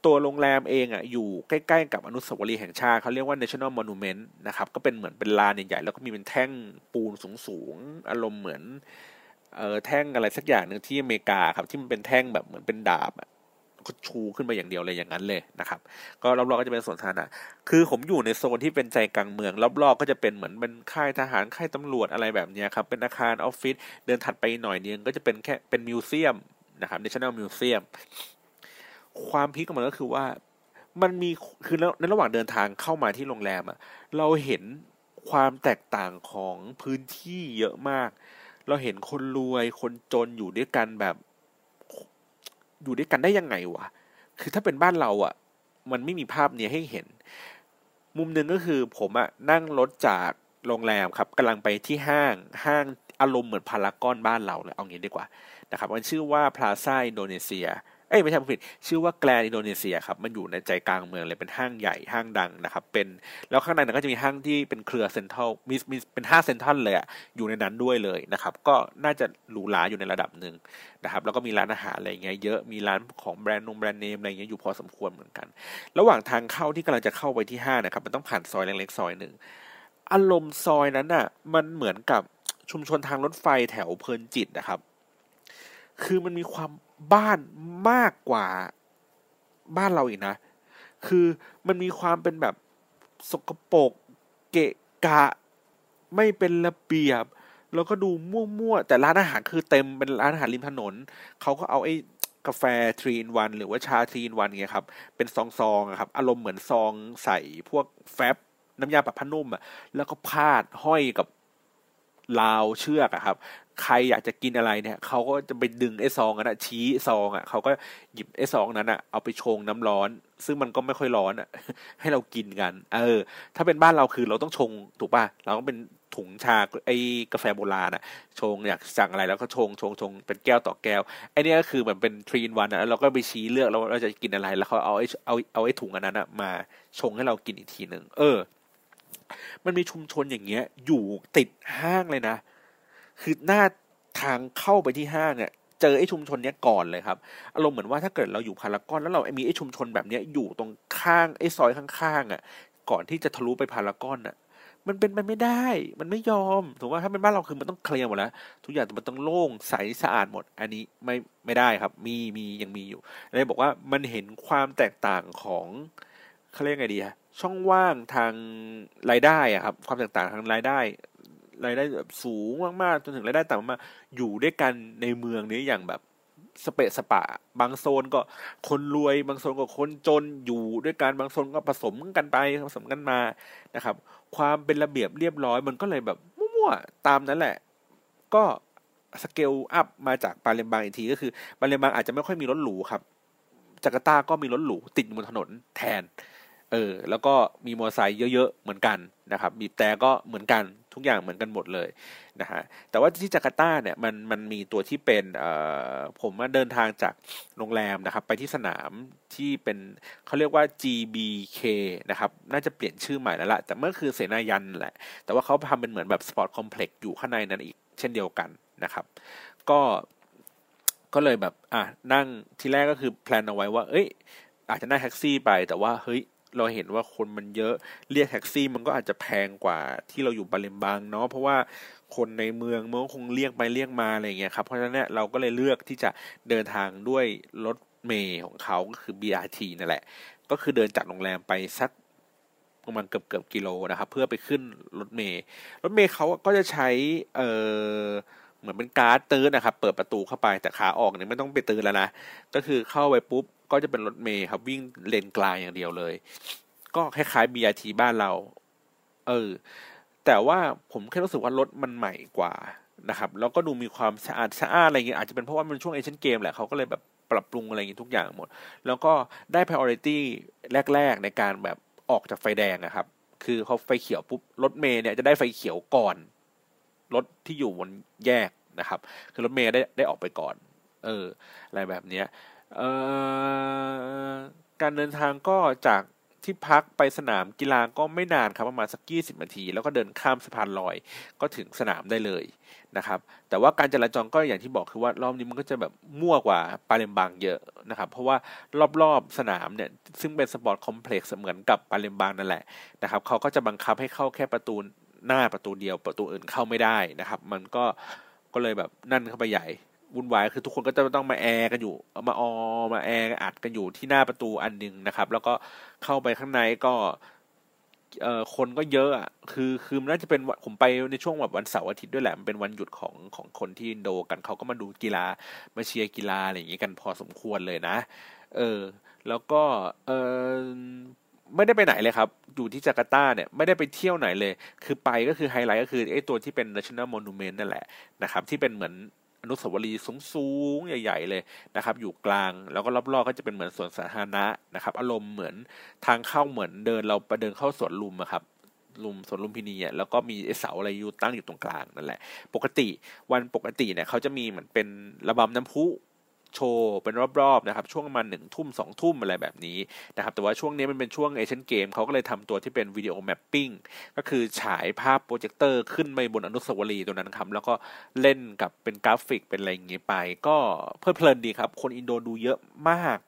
ตัวโรงแรมเองอะอยู่ใกล้ ๆ กับอนุสาวรีย์แห่งชาติเขาเรียกว่า National Monument นะครับ ก็เป็นเหมือนเป็นลานใหญ่ๆแล้วก็มีเป็นแท่งปูนสูงๆ อารมณ์เหมือน เออแท่งอะไรสักอย่างหนึ่งที่อเมริกาครับ ที่มันเป็นแท่งแบบเหมือนเป็นดาบอะก็ชูขึ้นมาอย่างเดียวเลยอย่างนั้นเลยนะครับ ก็รอบๆก็จะเป็นสวนสาธารณะคือผมอยู่ในโซนที่เป็นใจกลางเมือง รอบๆก็จะเป็นเหมือนเป็นค่ายทหารค่ายตำรวจอะไรแบบนี้ครับ เป็นอาคารออฟฟิศเดินถัดไปหน่อยนึงก็จะเป็นแค่เป็นมิวเซียมนะครับ National Museum ความพีคของมันก็คือว่ามันมีคือในระหว่างเดินทางเข้ามาที่โรงแรมอะเราเห็นความแตกต่างของพื้นที่เยอะมาก เราเห็นคนรวยคนจนอยู่ด้วยกันแบบ อยู่ด้วยกันได้ยังไงวะคือถ้าเป็นบ้านเราอะ่ะ มันไม่มีภาพเนี้ยให้เห็น มุมหนึ่งก็คือผมอะนั่งรถจากโรงแรมครับกำลังไปที่ห้างห้างอารมณ์เหมือนพารากอนบ้านเราเลยเอางี้ดีกว่านะครับมันชื่อว่า Plaza Indonesia เอ้ยไม่ใช่ผิดชื่อว่า Grand Indonesia ครับมันอยู่ในใจกลางเมืองเลยเป็นห้างใหญ่ห้างดังนะครับ เป็นแล้วข้างในนั้นก็จะมีห้างที่เป็นเครือเซ็นทรัลมีมีเป็นห้างเซ็นทรัลเลยอะอยู่ในนั้นด้วยเลยนะครับ ก็น่าจะหรูหราอยู่ในระดับหนึ่งนะครับ แล้วก็มีร้านอาหารอะไรเงี้ยเยอะมีร้านของแบรนด์นงแบรนด์เนมอะไรเงี้ยอยู่พอสมควรเหมือนกัน ระหว่างทางเข้าที่กำลังจะเข้าไปที่ห้างนะครับ มันต้องผ่านซอยเล็กๆซอยหนึ่งอารมณ์ซอยนั้นอะมันเหมือนกับชุมชนทางรถไฟแถวเพลินจิตนะครับ คือมันมีความ บ้านมากกว่าบ้านเราอีกนะ คือมันมีความเป็นแบบสกปรกเกะกะ ไม่เป็นระเบียบ แล้วก็ดูมั่วๆ แต่ร้านอาหารคือเต็มเป็นร้านอาหารริมถนน เขาก็เอาไอ้กาแฟทรีนวันหรือว่าชาทรีนวันเงี้ยครับ เป็นซองๆครับ อารมณ์เหมือนซองใส่พวกแฟบน้ำยาปรับผ้านุ่มอะแล้วก็พาดห้อยกับราวเชือกอะครับ ใครอยากจะกินอะไรเนี่ยเขาก็จะไปดึงไอ้ซองนั้นอะชี้ซองอะเขาก็หยิบไอ้ซองนั้นอะเอาไปชงน้ำร้อน ซึ่งมันก็ไม่ค่อยร้อนอะให้เรากินกัน เออ ถ้าเป็นบ้านเราคือเราต้องชงถูกป่ะเราต้องเป็นถุงชาไอ้กาแฟโบราณอะชงอยากสั่งอะไรแล้วก็ชงชงชงเป็นแก้วต่อแก้วไอ้นี่ก็คือเหมือนเป็นทรีนวันอะแล้วเราก็ไปชี้เลือกเราเราจะกินอะไร แล้วเขาเอาไอ้เอาเอาไอ้ถุงอันนั้นอะมาชงให้เรากินอีกทีหนึ่งเออ มันมีชุมชนอย่างเงี้ย อยู่ติดห้างเลยนะ คือหน้าทางเข้าไปที่ห้างเนี่ยเจอไอ้ชุมชนเนี้ยก่อนเลยครับอารมณ์เหมือนว่าถ้าเกิดเราอยู่พารากอนแล้วเรามีไอ้ชุมชนแบบเนี้ยอยู่ตรงข้างไอ้ซอยข้างๆอะ ก่อนที่จะทะลุไปพารากอนอะ มันเป็นไปไม่ได้ มันไม่ยอมถูกว่าถ้าเป็นบ้านเราคือมันต้องเคลียร์หมดแล้วทุกอย่างมันต้องโล่งใสสะอาดหมด อันนี้ไม่ไม่ได้ครับ มีมียังมีอยู่เลยบอกว่ามันเห็นความแตกต่างของเขาเรียกไงดีฮะช่องว่างทางรายได้อะครับ ความแตกต่างทางรายได้ รายได้แบบสูงมากๆจนถึงรายได้ต่ำมากอยู่ด้วยกันในเมืองนี้อย่างแบบสเปะสปะ บางโซนก็คนรวย บางโซนก็คนจนอยู่ด้วยกันบางโซนก็ผสมกันไปผสมกันมานะครับ ความเป็นระเบียบเรียบร้อยมันก็เลยแบบมั่วๆตามนั้นแหละ ก็สเกลอัพมาจากปาเลมบางอีกทีก็คือปาเลมบางอาจจะไม่ค่อยมีรถหรูครับจาการ์ตาก็มีรถหรูติดบนถนนแทน เออ แล้วก็มีมอเตอร์ไซค์เยอะๆ เหมือนกันนะครับบีบแตรก็เหมือนกันทุกอย่างเหมือนกันหมดเลยนะฮะแต่ว่าที่จาการ์ตาเนี่ยมันมันมีตัวที่เป็นเอ่อผมมาเดินทางจากโรงแรมนะครับ ไปที่สนามที่เป็นเขาเรียกว่า GBK นะครับน่าจะเปลี่ยนชื่อใหม่แล้วละแต่เมื่อก่อนคือเสนายันแหละ แต่ว่าเขาทำเป็นเหมือนแบบ sport complex อยู่ข้างในนั้นอีกเช่นเดียวกันนะครับ ก็ก็เลยแบบอะนั่งที่แรกก็คือ plan เอาไว้ว่า เอ้ยอาจจะนั่งแท็กซี่ไปแต่ว่าเฮ้ย เราเห็นว่าคนมันเยอะเรียกแท็กซี่มันก็อาจจะแพงกว่าที่เราอยู่ปาเลมบังเนาะเพราะว่าคนในเมืองมันก็คงเรียกไปเรียกมาอะไรเงี้ยครับเพราะฉะนั้นเนี่ยเราก็เลยเลือกที่จะเดินทางด้วยรถเมล์ของเขาก็คือ BRT นั่นแหละ ก็คือเดินจากโรงแรมไปสักประมาณเกือบเกือบกิโลนะครับ เพื่อไปขึ้นรถเมล์รถเมล์เขาก็จะใช้เออเหมือนเป็นการ์ดตื้นนะครับ เปิดประตูเข้าไปแต่ขาออกเนี่ยไม่ต้องไปตื้นแล้วนะ ก็คือเข้าไปปุ๊บ ก็จะเป็นรถเมย์ครับวิ่งเลนกลางอย่างเดียวเลย ก็คล้ายๆ BRT บ้านเรา เออ แต่ว่าผมแค่รู้สึกว่ารถมันใหม่กว่านะครับแล้วก็ดูมีความสะอาดสะอาดอะไรเงี้ยอาจจะเป็นเพราะว่ามันช่วงเอเชียนเกมแหละเขาก็เลยแบบปรับปรุงอะไรเงี้ยทุกอย่างหมด แล้วก็ได้ priority แรก ๆ ในการแบบออกจากไฟแดงนะครับ คือเขาไฟเขียวปุ๊บรถเมย์เนี่ยจะได้ไฟเขียวก่อนรถที่อยู่บนแยกนะครับ คือรถเมย์ได้ได้ออกไปก่อน เออ อะไรแบบเนี้ย การเดินทางก็จากที่พักไปสนามกีฬาก็ไม่นานครับประมาณสักยี่สิบนาที แล้วก็เดินข้ามสะพานลอยก็ถึงสนามได้เลยนะครับ แต่ว่าการจราจรก็อย่างที่บอกคือว่ารอบนี้มันก็จะแบบมั่วกว่าปาเลมบังเยอะนะครับ เพราะว่ารอบๆสนามเนี่ยซึ่งเป็น sport complex เหมือนกับปาเลมบังนั่นแหละนะครับเขาก็จะบังคับให้เข้าแค่ประตูหน้าประตูเดียวประตูอื่นเข้าไม่ได้นะครับ มันก็ก็เลยแบบนั่นเข้าไปใหญ่ วุ่นวายคือทุกคนก็จะต้องมาแอร์กันอยู่ มาออมาแอร์อัดกันอยู่ที่หน้าประตูอันหนึ่งนะครับ แล้วก็เข้าไปข้างในก็เอ่อคนก็เยอะอะคือคือมันน่าจะเป็นผมไปในช่วงแบบวันเสาร์อาทิตย์ด้วยแหละ มันเป็นวันหยุดของของคนที่อินโดกันเขาก็มาดูกีฬามาเชียร์กีฬาอะไรอย่างงี้กันพอสมควรเลยนะ เออ แล้วก็เออไม่ได้ไปไหนเลยครับ อยู่ที่จาการ์ตาเนี่ยไม่ได้ไปเที่ยวไหนเลย คือไปก็คือไฮไลท์ก็คือไอ้ตัวที่เป็น national monument นั่นแหละนะครับ ที่เป็นเหมือน อนุสาวรีย์สูงๆใหญ่ ๆ เลยนะครับ อยู่กลางแล้วก็รอบๆก็จะเป็นเหมือนสวนสาธารณะนะครับ อารมณ์เหมือนทางเข้าเหมือนเดินเราไปเดินเข้าสวนลุมครับลุมสวนลุมพินีอะแล้วก็มีเสาอะไรอยู่ตั้งอยู่ตรงกลางนั่นแหละ ปกติวันปกติเนี่ยเขาจะมีเหมือนเป็นระบำน้ำพุ โชว์เป็นรอบๆนะครับช่วงประมาณหนึ่งทุ่มสองทุ่มอะไรแบบนี้นะครับแต่ว่าช่วงนี้มันเป็นช่วงเอเชียนเกมเขาก็เลยทำตัวที่เป็น video mapping ก็คือฉายภาพโปรเจคเตอร์ขึ้นไปบนอนุสาวรีย์ตัวนั้นครับแล้วก็เล่นกับเป็นกราฟิกเป็นอะไรอย่างเงี้ยไป ก็เพลิดเพลินดีครับ คนอินโดดูเยอะมาก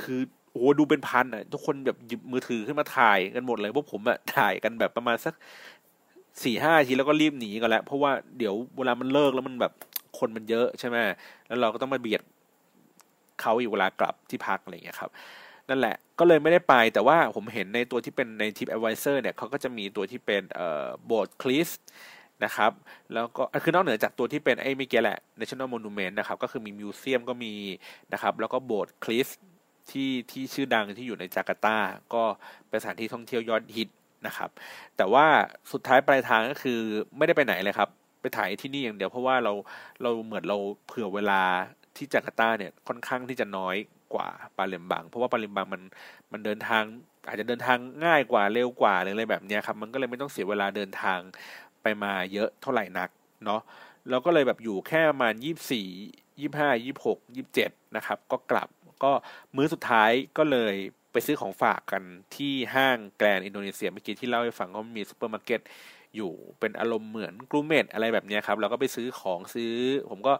คือโอ้ดูเป็นพันอะทุกคนแบบหยิบมือถือขึ้นมาถ่ายกันหมดเลยพวกผมอะถ่ายกันแบบประมาณสักสี่ห้าทีแล้วก็รีบหนีกันแล้ว เพราะว่าเดี๋ยวเวลามันเลิกแล้วมันแบบ คนมันเยอะใช่ไหมแล้วเราก็ต้องมาเบียดเขาอีกเวลากลับที่พักอะไรอย่างเงี้ยครับ นั่นแหละก็เลยไม่ได้ไปแต่ว่าผมเห็นในตัวที่เป็นใน TripAdvisor เนี่ยเขาก็จะมีตัวที่เป็นเอ่อโบสถ์คริสต์นะครับแล้วก็คือนอกเหนือจากตัวที่เป็นไอ้เมื่อกี้แหละ National Monument นะครับก็คือมี museum ก็มีนะครับแล้วก็โบสถ์คริสต์ที่ที่ชื่อดังที่อยู่ในจาการ์ตา ก็เป็นสถานที่ท่องเที่ยวยอดฮิตนะครับแต่ว่าสุดท้ายปลายทางก็คือไม่ได้ไปไหนเลยครับ ไปถ่ายที่นี่อย่างเดียวเพราะว่าเราเราเหมือนเราเผื่อเวลาที่จาการ์ตาเนี่ยค่อนข้างที่จะน้อยกว่าปาเลมบัง เพราะว่าปาเลมบังมันมันเดินทาง อาจจะเดินทางง่ายกว่าเร็วกว่าออะไรแบบนี้ครับ มันก็เลยไม่ต้องเสียเวลาเดินทางไปมาเยอะเท่าไหร่นักเนาะเราก็เลยแบบอยู่แค่ประมาณยี่สี่ยี่ห้ายี่หกยี่เจ็ดนะครับ ก็กลับก็มื้อสุดท้ายก็เลยไปซื้อของฝากกันที่ห้าง Grand Indonesia เมื่อกี้ที่เล่าให้ฟังว่ามีซูเปอร์มาร์เก็ต อยู่เป็นอารมณ์เหมือน gourmet อะไรแบบนี้ครับเราก็ไปซื้อของซื้อ ผมก็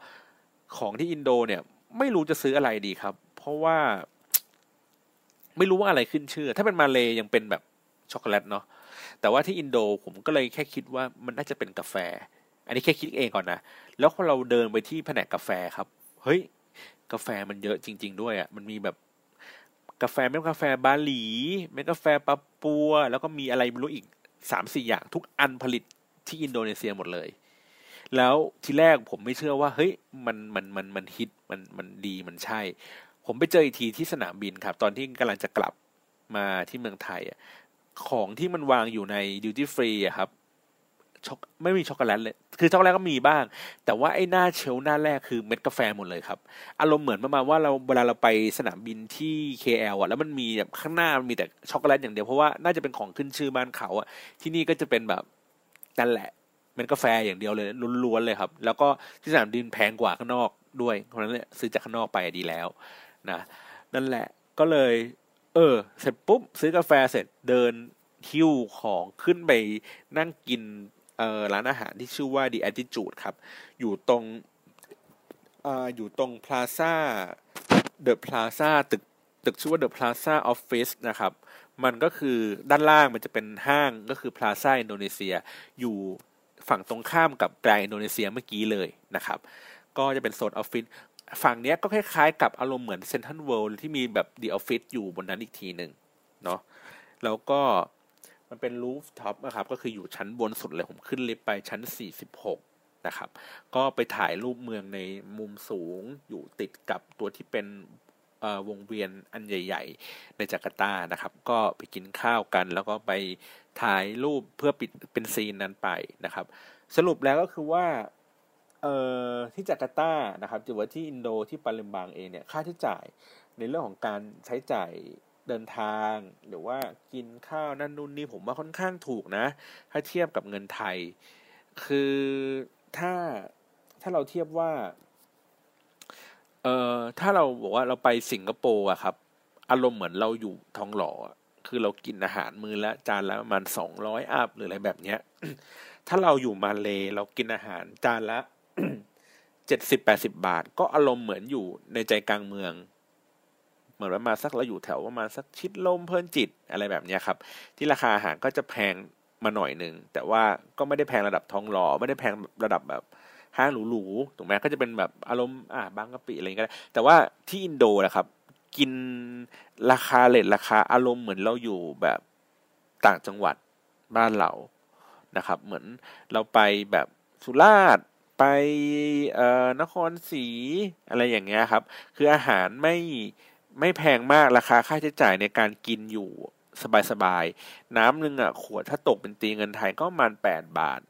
ของที่อินโดเนี่ยไม่รู้จะซื้ออะไรดีครับ เพราะว่า ไม่รู้ว่าอะไรขึ้นชื่อ ถ้าเป็นมาเลยยังเป็นแบบช็อกโกแลตเนาะแต่ว่าที่อินโดผมก็เลยแค่คิดว่ามันน่าจะเป็นกาแฟ อันนี้แค่คิดเองก่อนนะแล้วพอเราเดินไปที่แผนกกาแฟครับ เฮ้ย กาแฟมันเยอะจริง ๆ ด้วยอะ่ะมันมีแบบกาแฟเม็ดกาแฟบาหลีเม็ดกาแฟปาปัว แล้วก็มีอะไรไม่รู้อีก สามสี่อย่างทุกอันผลิตที่อินโดนีเซียหมดเลย แล้วทีแรกผมไม่เชื่อว่าเฮ้ยมันมันมันมันฮิตมันมันดีมันใช่ ผมไปเจออีกทีที่สนามบินครับ ตอนที่กำลังจะกลับมาที่เมืองไทยอะของที่มันวางอยู่ในดิวตี้ฟรีอะครับ ช็อกไม่มีช็อกโกแลตเลย คือช็อกโกแลตก็มีบ้าง แต่ว่าไอ้หน้าเชลหน้าแรกคือเม็ดกาแฟหมดเลยครับ อารมณ์เหมือนประมาณว่าเราเวลาเราไปสนามบินที่ KL อะ แล้วมันมีแบบข้างหน้ามันมีแต่ช็อกโกแลตอย่างเดียว เพราะว่าน่าจะเป็นของขึ้นชื่อบ้านเขาอะ ที่นี่ก็จะเป็นแบบนั่นแหละเม็ดกาแฟอย่างเดียวเลยล้วนๆเลยครับ แล้วก็ที่สนามบินแพงกว่าข้างนอกด้วย เพราะนั้นเนี่ยซื้อจากข้างนอกไปดีแล้วนะ นั่นแหละ ก็เลย เออ เสร็จปุ๊บซื้อกาแฟเสร็จเดินหิ้วของขึ้นไปนั่งกิน ร้านอาหารที่ชื่อว่า The Attitude ครับ อยู่ตรงออยู่ตรง Plaza The Plaza ตึกตึกชื่อว่า The Plaza Office นะครับ มันก็คือด้านล่างมันจะเป็นห้างก็คือ Plaza อินโดนีเซีย อยู่ฝั่งตรงข้ามกับแกรอินโดนีเซียเมื่อกี้เลยนะครับ ก็จะเป็นโซนออฟฟิศฝั่งนี้ก็คล้ายๆกับอารมณ์เหมือนเซนทรัลเวิลด์ที่มีแบบ The Office อยู่บนนั้นอีกทีหนึ่งเนาะแล้วก็ มันเป็น rooftop นะครับก็คืออยู่ชั้นบนสุดเลยผมขึ้นลิฟต์ไปชั้น 46 นะครับ ก็ไปถ่ายรูปเมืองในมุมสูงอยู่ติดกับตัวที่เป็นวงเวียนอันใหญ่ ๆ ในจาการ์ตานะครับ ก็ไปกินข้าวกัน แล้วก็ไปถ่ายรูปเพื่อปิดเป็น scene นั้นไปนะครับ สรุปแล้วก็คือว่าที่จาการ์ตานะครับหรือว่าที่อินโดที่ปาเลมบังเองเนี่ยค่าใช้จ่ายในเรื่องของการใช้จ่าย เดินทาง หรือว่ากินข้าวนั่นนู่นนี่ผมว่าค่อนข้างถูกนะ ถ้าเทียบกับเงินไทย คือถ้าถ้าเราเทียบว่าเอ่อถ้าเราบอกว่าเราไปสิงคโปร์อะครับ อารมณ์เหมือนเราอยู่ทองหล่อคือเรากินอาหารมือละจานละประมาณสองร้อยอัพหรืออะไรแบบเนี้ย ถ้าเราอยู่มาเลเรากินอาหารจานละเจ็ดสิบแปดสิบาท ก็อารมณ์เหมือนอยู่ในใจกลางเมือง เหมือนประมาณสักเราอยู่แถวประมาณสักชิดลมเพลินจิตอะไรแบบนี้ครับ ที่ราคาอาหารก็จะแพงมาหน่อยหนึ่งแต่ว่าก็ไม่ได้แพงระดับทองหล่อไม่ได้แพงระดับแบบห้างหรูๆถูกไหมก็จะเป็นแบบอารมณ์อ่าบางกะปิอะไรก็ได้แต่ว่าที่อินโดนะครับ กินราคาเลทราคาอารมณ์เหมือนเราอยู่แบบต่างจังหวัดบ้านเรานะครับ เหมือนเราไปแบบสุราษฎร์ไปเอ่อนครศรีอะไรอย่างเงี้ยครับ คืออาหารไม่ ไม่แพงมากราคาค่าใช้จ่ายในการกินอยู่สบายๆ น้ำหนึ่งอะขวดถ้าตกเป็นตีเงินไทยก็ประมาณแปดบาท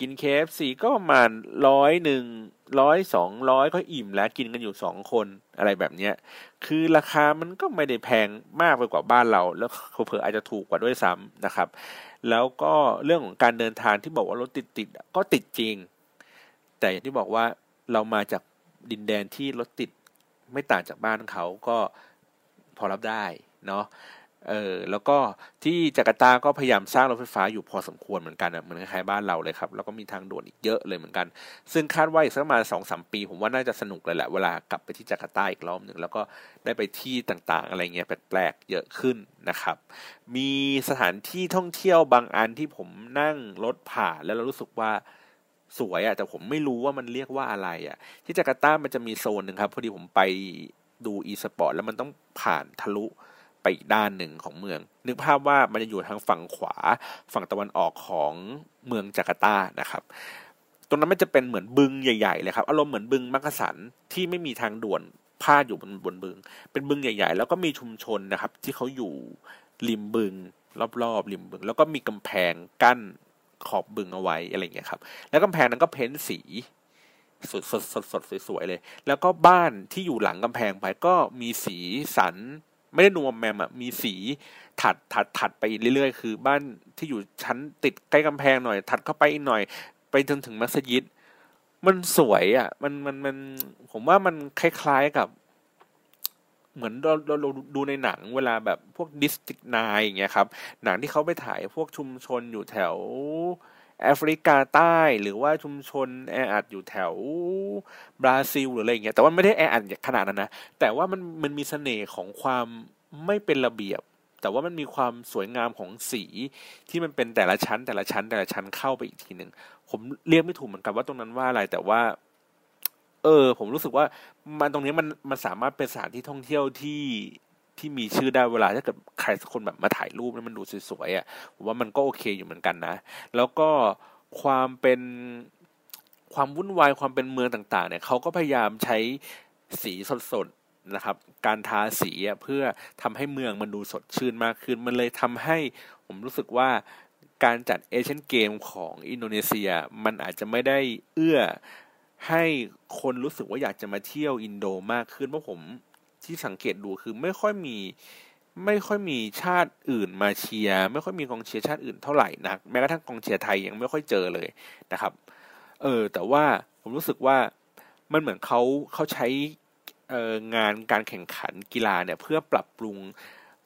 กินเคฟซีก็ประมาณร้อยหนึ่งร้อยสองร้อยก็อิ่มแล้วกินกันอยู่สองคนอะไรแบบเนี้ย คือราคามันก็ไม่ได้แพงมากไปกว่าบ้านเรา แล้วเผลออาจจะถูกกว่าด้วยซ้ำนะครับ แล้วก็เรื่องของการเดินทางที่บอกว่ารถติดติดก็ติดจริง แต่อย่างที่บอกว่าเรามาจากดินแดนที่รถติดไม่ต่างจากบ้านเขาก็ พอรับได้เนาะเออแล้วก็ที่จาการ์ตาก็พยายามสร้างรถไฟฟ้าอยู่พอสมควรเหมือนกันเหมือนคล้ายๆบ้านเราเลยครับ แล้วก็มีทางด่วนอีกเยอะเลยเหมือนกัน ซึ่งคาดว่าอีกสักประมาณสองสามปี ผมว่าน่าจะสนุกเลยแหละเวลากลับไปที่จาการ์ตาอีกรอบหนึ่งแล้วก็ได้ไปที่ต่างๆ อะไรเงี้ยแปลกๆเยอะขึ้นนะครับ มีสถานที่ท่องเที่ยวบางอันที่ผมนั่งรถผ่านแล้วเรารู้สึกว่าสวยอะแต่ผมไม่รู้ว่ามันเรียกว่าอะไรอะที่จาการ์ตามันจะมีโซนหนึ่งครับพอดีผมไป ดูอีสปอร์ตแล้วมันต้องผ่านทะลุไปอีกด้านหนึ่งของเมือง นึกภาพว่ามันจะอยู่ทางฝั่งขวาฝั่งตะวันออกของเมืองจาการ์ตานะครับ ตรงนั้นมันจะเป็นเหมือนบึงใหญ่ๆเลยครับอารมณ์เหมือนบึงมักกะสันที่ไม่มีทางด่วนพาดอยู่บนบนบึง เป็นบึงใหญ่ ๆ แล้วก็มีชุมชนนะครับ ที่เขาอยู่ริมบึง รอบๆริมบึง แล้วก็มีกำแพงกั้นขอบบึงเอาไว้อะไรเงี้ยครับ แล้วกำแพงนั้นก็เพ้นสี สดสดสดสดสวยๆเลย แล้วก็บ้านที่อยู่หลังกำแพงไปก็มีสีสัน ไม่ได้นวมแมมอะมีสีถัดถัดถัดไปเรื่อยๆ คือ บ้านที่อยู่ชั้นติดใกล้กำแพงหน่อย ถัดเข้าไปอีกหน่อย ไปจนถึงมัสยิด มันสวยอะ่ะ มันมันมันผมว่ามันคล้ายๆกับ เหมือนเราเราเราดูในหนังเวลาแบบพวกดิสติกนายอย่างเงี้ยครับ หนังที่เขาไปถ่ายพวกชุมชนอยู่แถว แอฟริกาใต้หรือว่าชุมชนแออัดอยู่แถวบราซิลหรืออะไรเงี้ยแต่ว่าไม่ได้แออัดขนาดนั้นนะแต่ว่ามันมันมีเสน่ห์ของความไม่เป็นระเบียบ แต่ว่ามันมีความสวยงามของสีที่มันเป็นแต่ละชั้น แต่ละชั้น แต่ละชั้นเข้าไปอีกทีหนึ่งผมเรียกไม่ถูกเหมือนกันว่าตรงนั้นว่าอะไรแต่ว่า เออ ผมรู้สึกว่ามันตรงนี้มันมันสามารถเป็นสถานที่ท่องเที่ยวที่ ที่มีชื่อได้เวลาถ้าเกิดใครสักคนแบบมาถ่ายรูปแล้วมันดูสวยๆอะผมว่ามันก็โอเคอยู่เหมือนกันนะ แล้วก็ความเป็นความวุ่นวายความเป็นเมืองต่างๆ เนี่ยเขาก็พยายามใช้สีสดๆนะครับ การทาสีเพื่อทำให้เมืองมันดูสดชื่นมากขึ้น มันเลยทำให้ผมรู้สึกว่าการจัดเอเชียนเกมของอินโดนีเซีย มันอาจจะไม่ได้เอื้อให้คนรู้สึกว่าอยากจะมาเที่ยวอินโดมากขึ้นเพราะผม ที่สังเกตดูคือไม่ค่อยมีไม่ค่อยมีชาติอื่นมาเชียร์ไม่ค่อยมีกองเชียร์ชาติอื่นเท่าไหร่นักแม้กระทั่งกองเชียร์ไทยยังไม่ค่อยเจอเลยนะครับ เออแต่ว่าผมรู้สึกว่ามันเหมือนเขาเขาใช้เอองานการแข่งขันกีฬาเนี่ยเพื่อปรับปรุง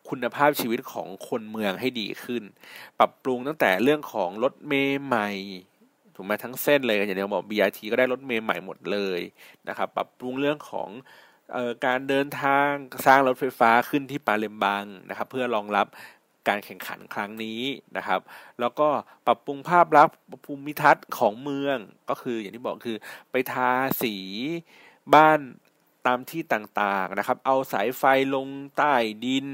คุณภาพชีวิตของคนเมืองให้ดีขึ้น ปรับปรุงตั้งแต่เรื่องของรถเมย์ใหม่ถูกไหมทั้งเส้นเลยอย่างเดียวบอก BRT ก็ได้รถเมย์ใหม่หมดเลยนะครับ ปรับปรุงเรื่องของ การเดินทางสร้างรถไฟฟ้าขึ้นที่ปาเลมบังนะครับ เพื่อรองรับการแข่งขันครั้งนี้นะครับ แล้วก็ปรับปรุงภาพลักษณ์ภูมิทัศน์ของเมืองก็คืออย่างที่บอกคือไปทาสีบ้านตามที่ต่างๆนะครับ เอาสายไฟลงใต้ดิน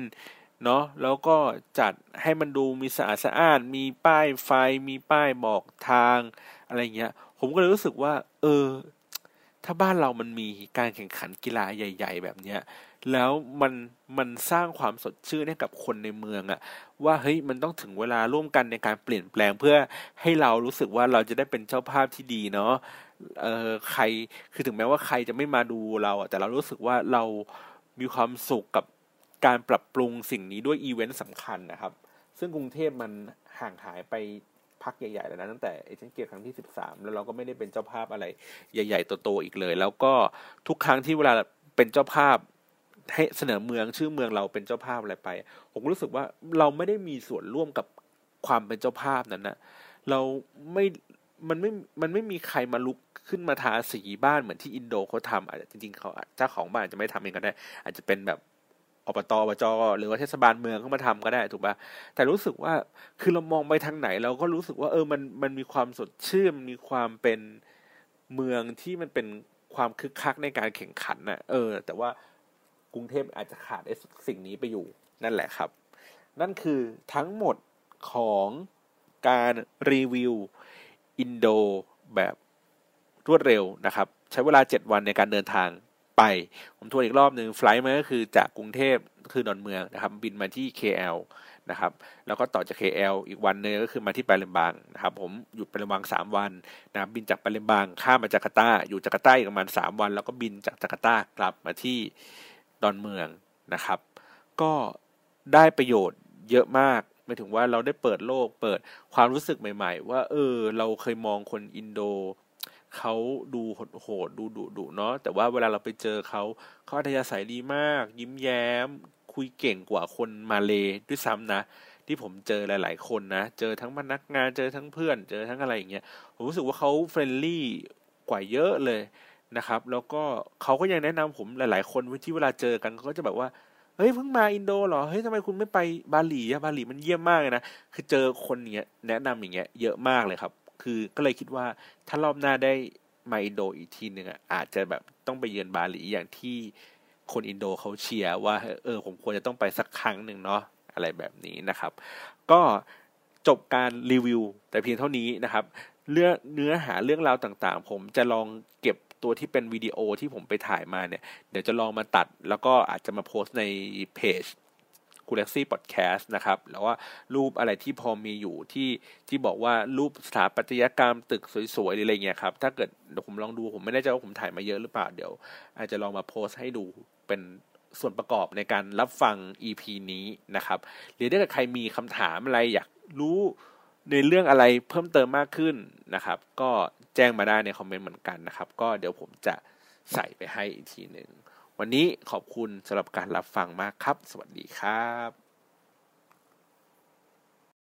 เนาะแล้วก็จัดให้มันดูมีสะอาดสะอ้าน มีป้ายไฟมีป้ายบอกทางอะไรเงี้ย ผมก็เลยรู้สึกว่า เออ ถ้าบ้านเรามันมีการแข่งขันกีฬาใหญ่ ๆ แบบเนี้ย แล้วมันมันสร้างความสดชื่นให้กับคนในเมืองอะว่าเฮ้ยมันต้องถึงเวลาร่วมกันในการเปลี่ยนแปลงเพื่อให้เรารู้สึกว่าเราจะได้เป็นเจ้าภาพที่ดีเนาะเออใครคือถึงแม้ว่าใครจะไม่มาดูเราอะแต่เรารู้สึกว่าเรามีความสุขกับการปรับปรุงสิ่งนี้ด้วยอีเวนต์สำคัญนะครับ ซึ่งกรุงเทพมันห่างหายไป พักใหญ่ๆแล้วนะตั้งแต่เอเชียนเกมครั้งที่สิบสามแล้วเราก็ไม่ได้เป็นเจ้าภาพอะไรใหญ่ๆโตๆอีกเลย แล้วก็ทุกครั้งที่เวลาเป็นเจ้าภาพให้เสนอเมืองชื่อเมืองเราเป็นเจ้าภาพอะไรไป ผมรู้สึกว่าเราไม่ได้มีส่วนร่วมกับความเป็นเจ้าภาพนั้นนะเราไม่มันไม่ มันไม่มีใครมาลุกขึ้นมาทาสีบ้านเหมือนที่อินโดเขาทำอาจจะจริงๆเขาเจ้าของบ้านอาจจะไม่ทำเองก็ได้ อาจจะเป็นแบบ อบตอบจหรือว่าเทศบาลเมืองเข้ามาทำก็ได้ถูกปะแต่รู้สึกว่าคือเรามองไปทางไหน เราก็รู้สึกว่า เออมันมันมีความสดชื่นมีความเป็นเมืองที่มันเป็นความคึกคักในการแข่งขันนะ่ะ เออ แต่ว่ากรุงเทพอาจจะขาดสิ่งนี้ไปอยู่นั่นแหละครับ นั่นคือทั้งหมดของการรีวิวอินโดแบบรวดเร็วนะครับ ใช้เวลา 7 วันในการเดินทาง ไป ผมทวนอีกรอบหนึ่งไฟล์มันก็คือจากกรุงเทพคือดอนเมืองนะครับ บินมาที่ KL นะครับ แล้วก็ต่อจาก KL อีกวันนึงก็คือมาที่ปาเลมบังนะครับ ผมหยุดปาเลมบังสามวันนะบบินจากปาเลมบังข้ามมาจาการ์ตา อยู่จาการ์ตาอีกประมาณสามวัน แล้วก็บินจากจาการ์ตากลับมาที่ดอนเมืองนะครับ ก็ได้ประโยชน์เยอะมากหมายถึงว่าเราได้เปิดโลกเปิดความรู้สึกใหม่ ๆ ว่า เออ เราเคยมองคนอินโด เขาดูโหดดูดุๆเนาะแต่ว่าเวลาเราไปเจอเขาเขาอัธยาศัยดีมาก ยิ้มแย้ม คุยเก่งกว่าคนมาเลด้วยซ้ำนะ ที่ผมเจอหลาย ๆ คนนะ เจอทั้งพนักงานเจอทั้งเพื่อน เจอทั้งอะไรอย่างเงี้ยผมรู้สึกว่าเขา friendly กว่าเยอะเลยนะครับ แล้วก็เขาก็ยังแนะนำผมหลาย ๆ คนที่เวลาเจอกันเขาก็จะแบบว่าเฮ้ยเพิ่งมาอินโดเหรอ เฮ้ยทำไมคุณไม่ไปบาหลีอะบาหลีมันเยี่ยมมากเลยนะ คือเจอคนเนี้ยแนะนำอย่างเงี้ยเยอะมากเลยครับ คือก็เลยคิดว่าถ้ารอบหน้าได้มาอินโดอีกทีหนึ่งอะอาจจะแบบต้องไปเยือนบาหลีอย่างที่คนอินโดเขาเชียร์ว่า เออ ผมควรจะต้องไปสักครั้งหนึ่งเนาะอะไรแบบนี้นะครับ ก็จบการรีวิว แต่เพียงเท่านี้นะครับเรื่องเนื้อหาเรื่องราวต่างๆ ผมจะลองเก็บตัวที่เป็นวิดีโอที่ผมไปถ่ายมาเนี่ย เดี๋ยวจะลองมาตัด แล้วก็อาจจะมาโพสในเพจ กูเล็กซี่พอดแคสต์นะครับแล้วว่ารูปอะไรที่พอมีอยู่ที่ที่บอกว่ารูปสถาปัตยกรรมตึกสวยๆอะไรเงี้ยครับ ถ้าเกิดเดี๋ยวผมลองดูผมไม่แน่ใจว่าผมถ่ายมาเยอะหรือเปล่าเดี๋ยว อาจจะลองมาโพสต์ให้ดูเป็นส่วนประกอบในการรับฟัง EP นี้นะครับหรือถ้าเกิดใครมีคำถามอะไรอยากรู้ในเรื่องอะไรเพิ่มเติมมากขึ้นนะครับ ก็แจ้งมาได้ในคอมเมนต์เหมือนกันนะครับ ก็เดี๋ยวผมจะใส่ไปให้อีกทีหนึ่ง วันนี้ขอบคุณสำหรับการรับฟังมากครับ สวัสดีครับ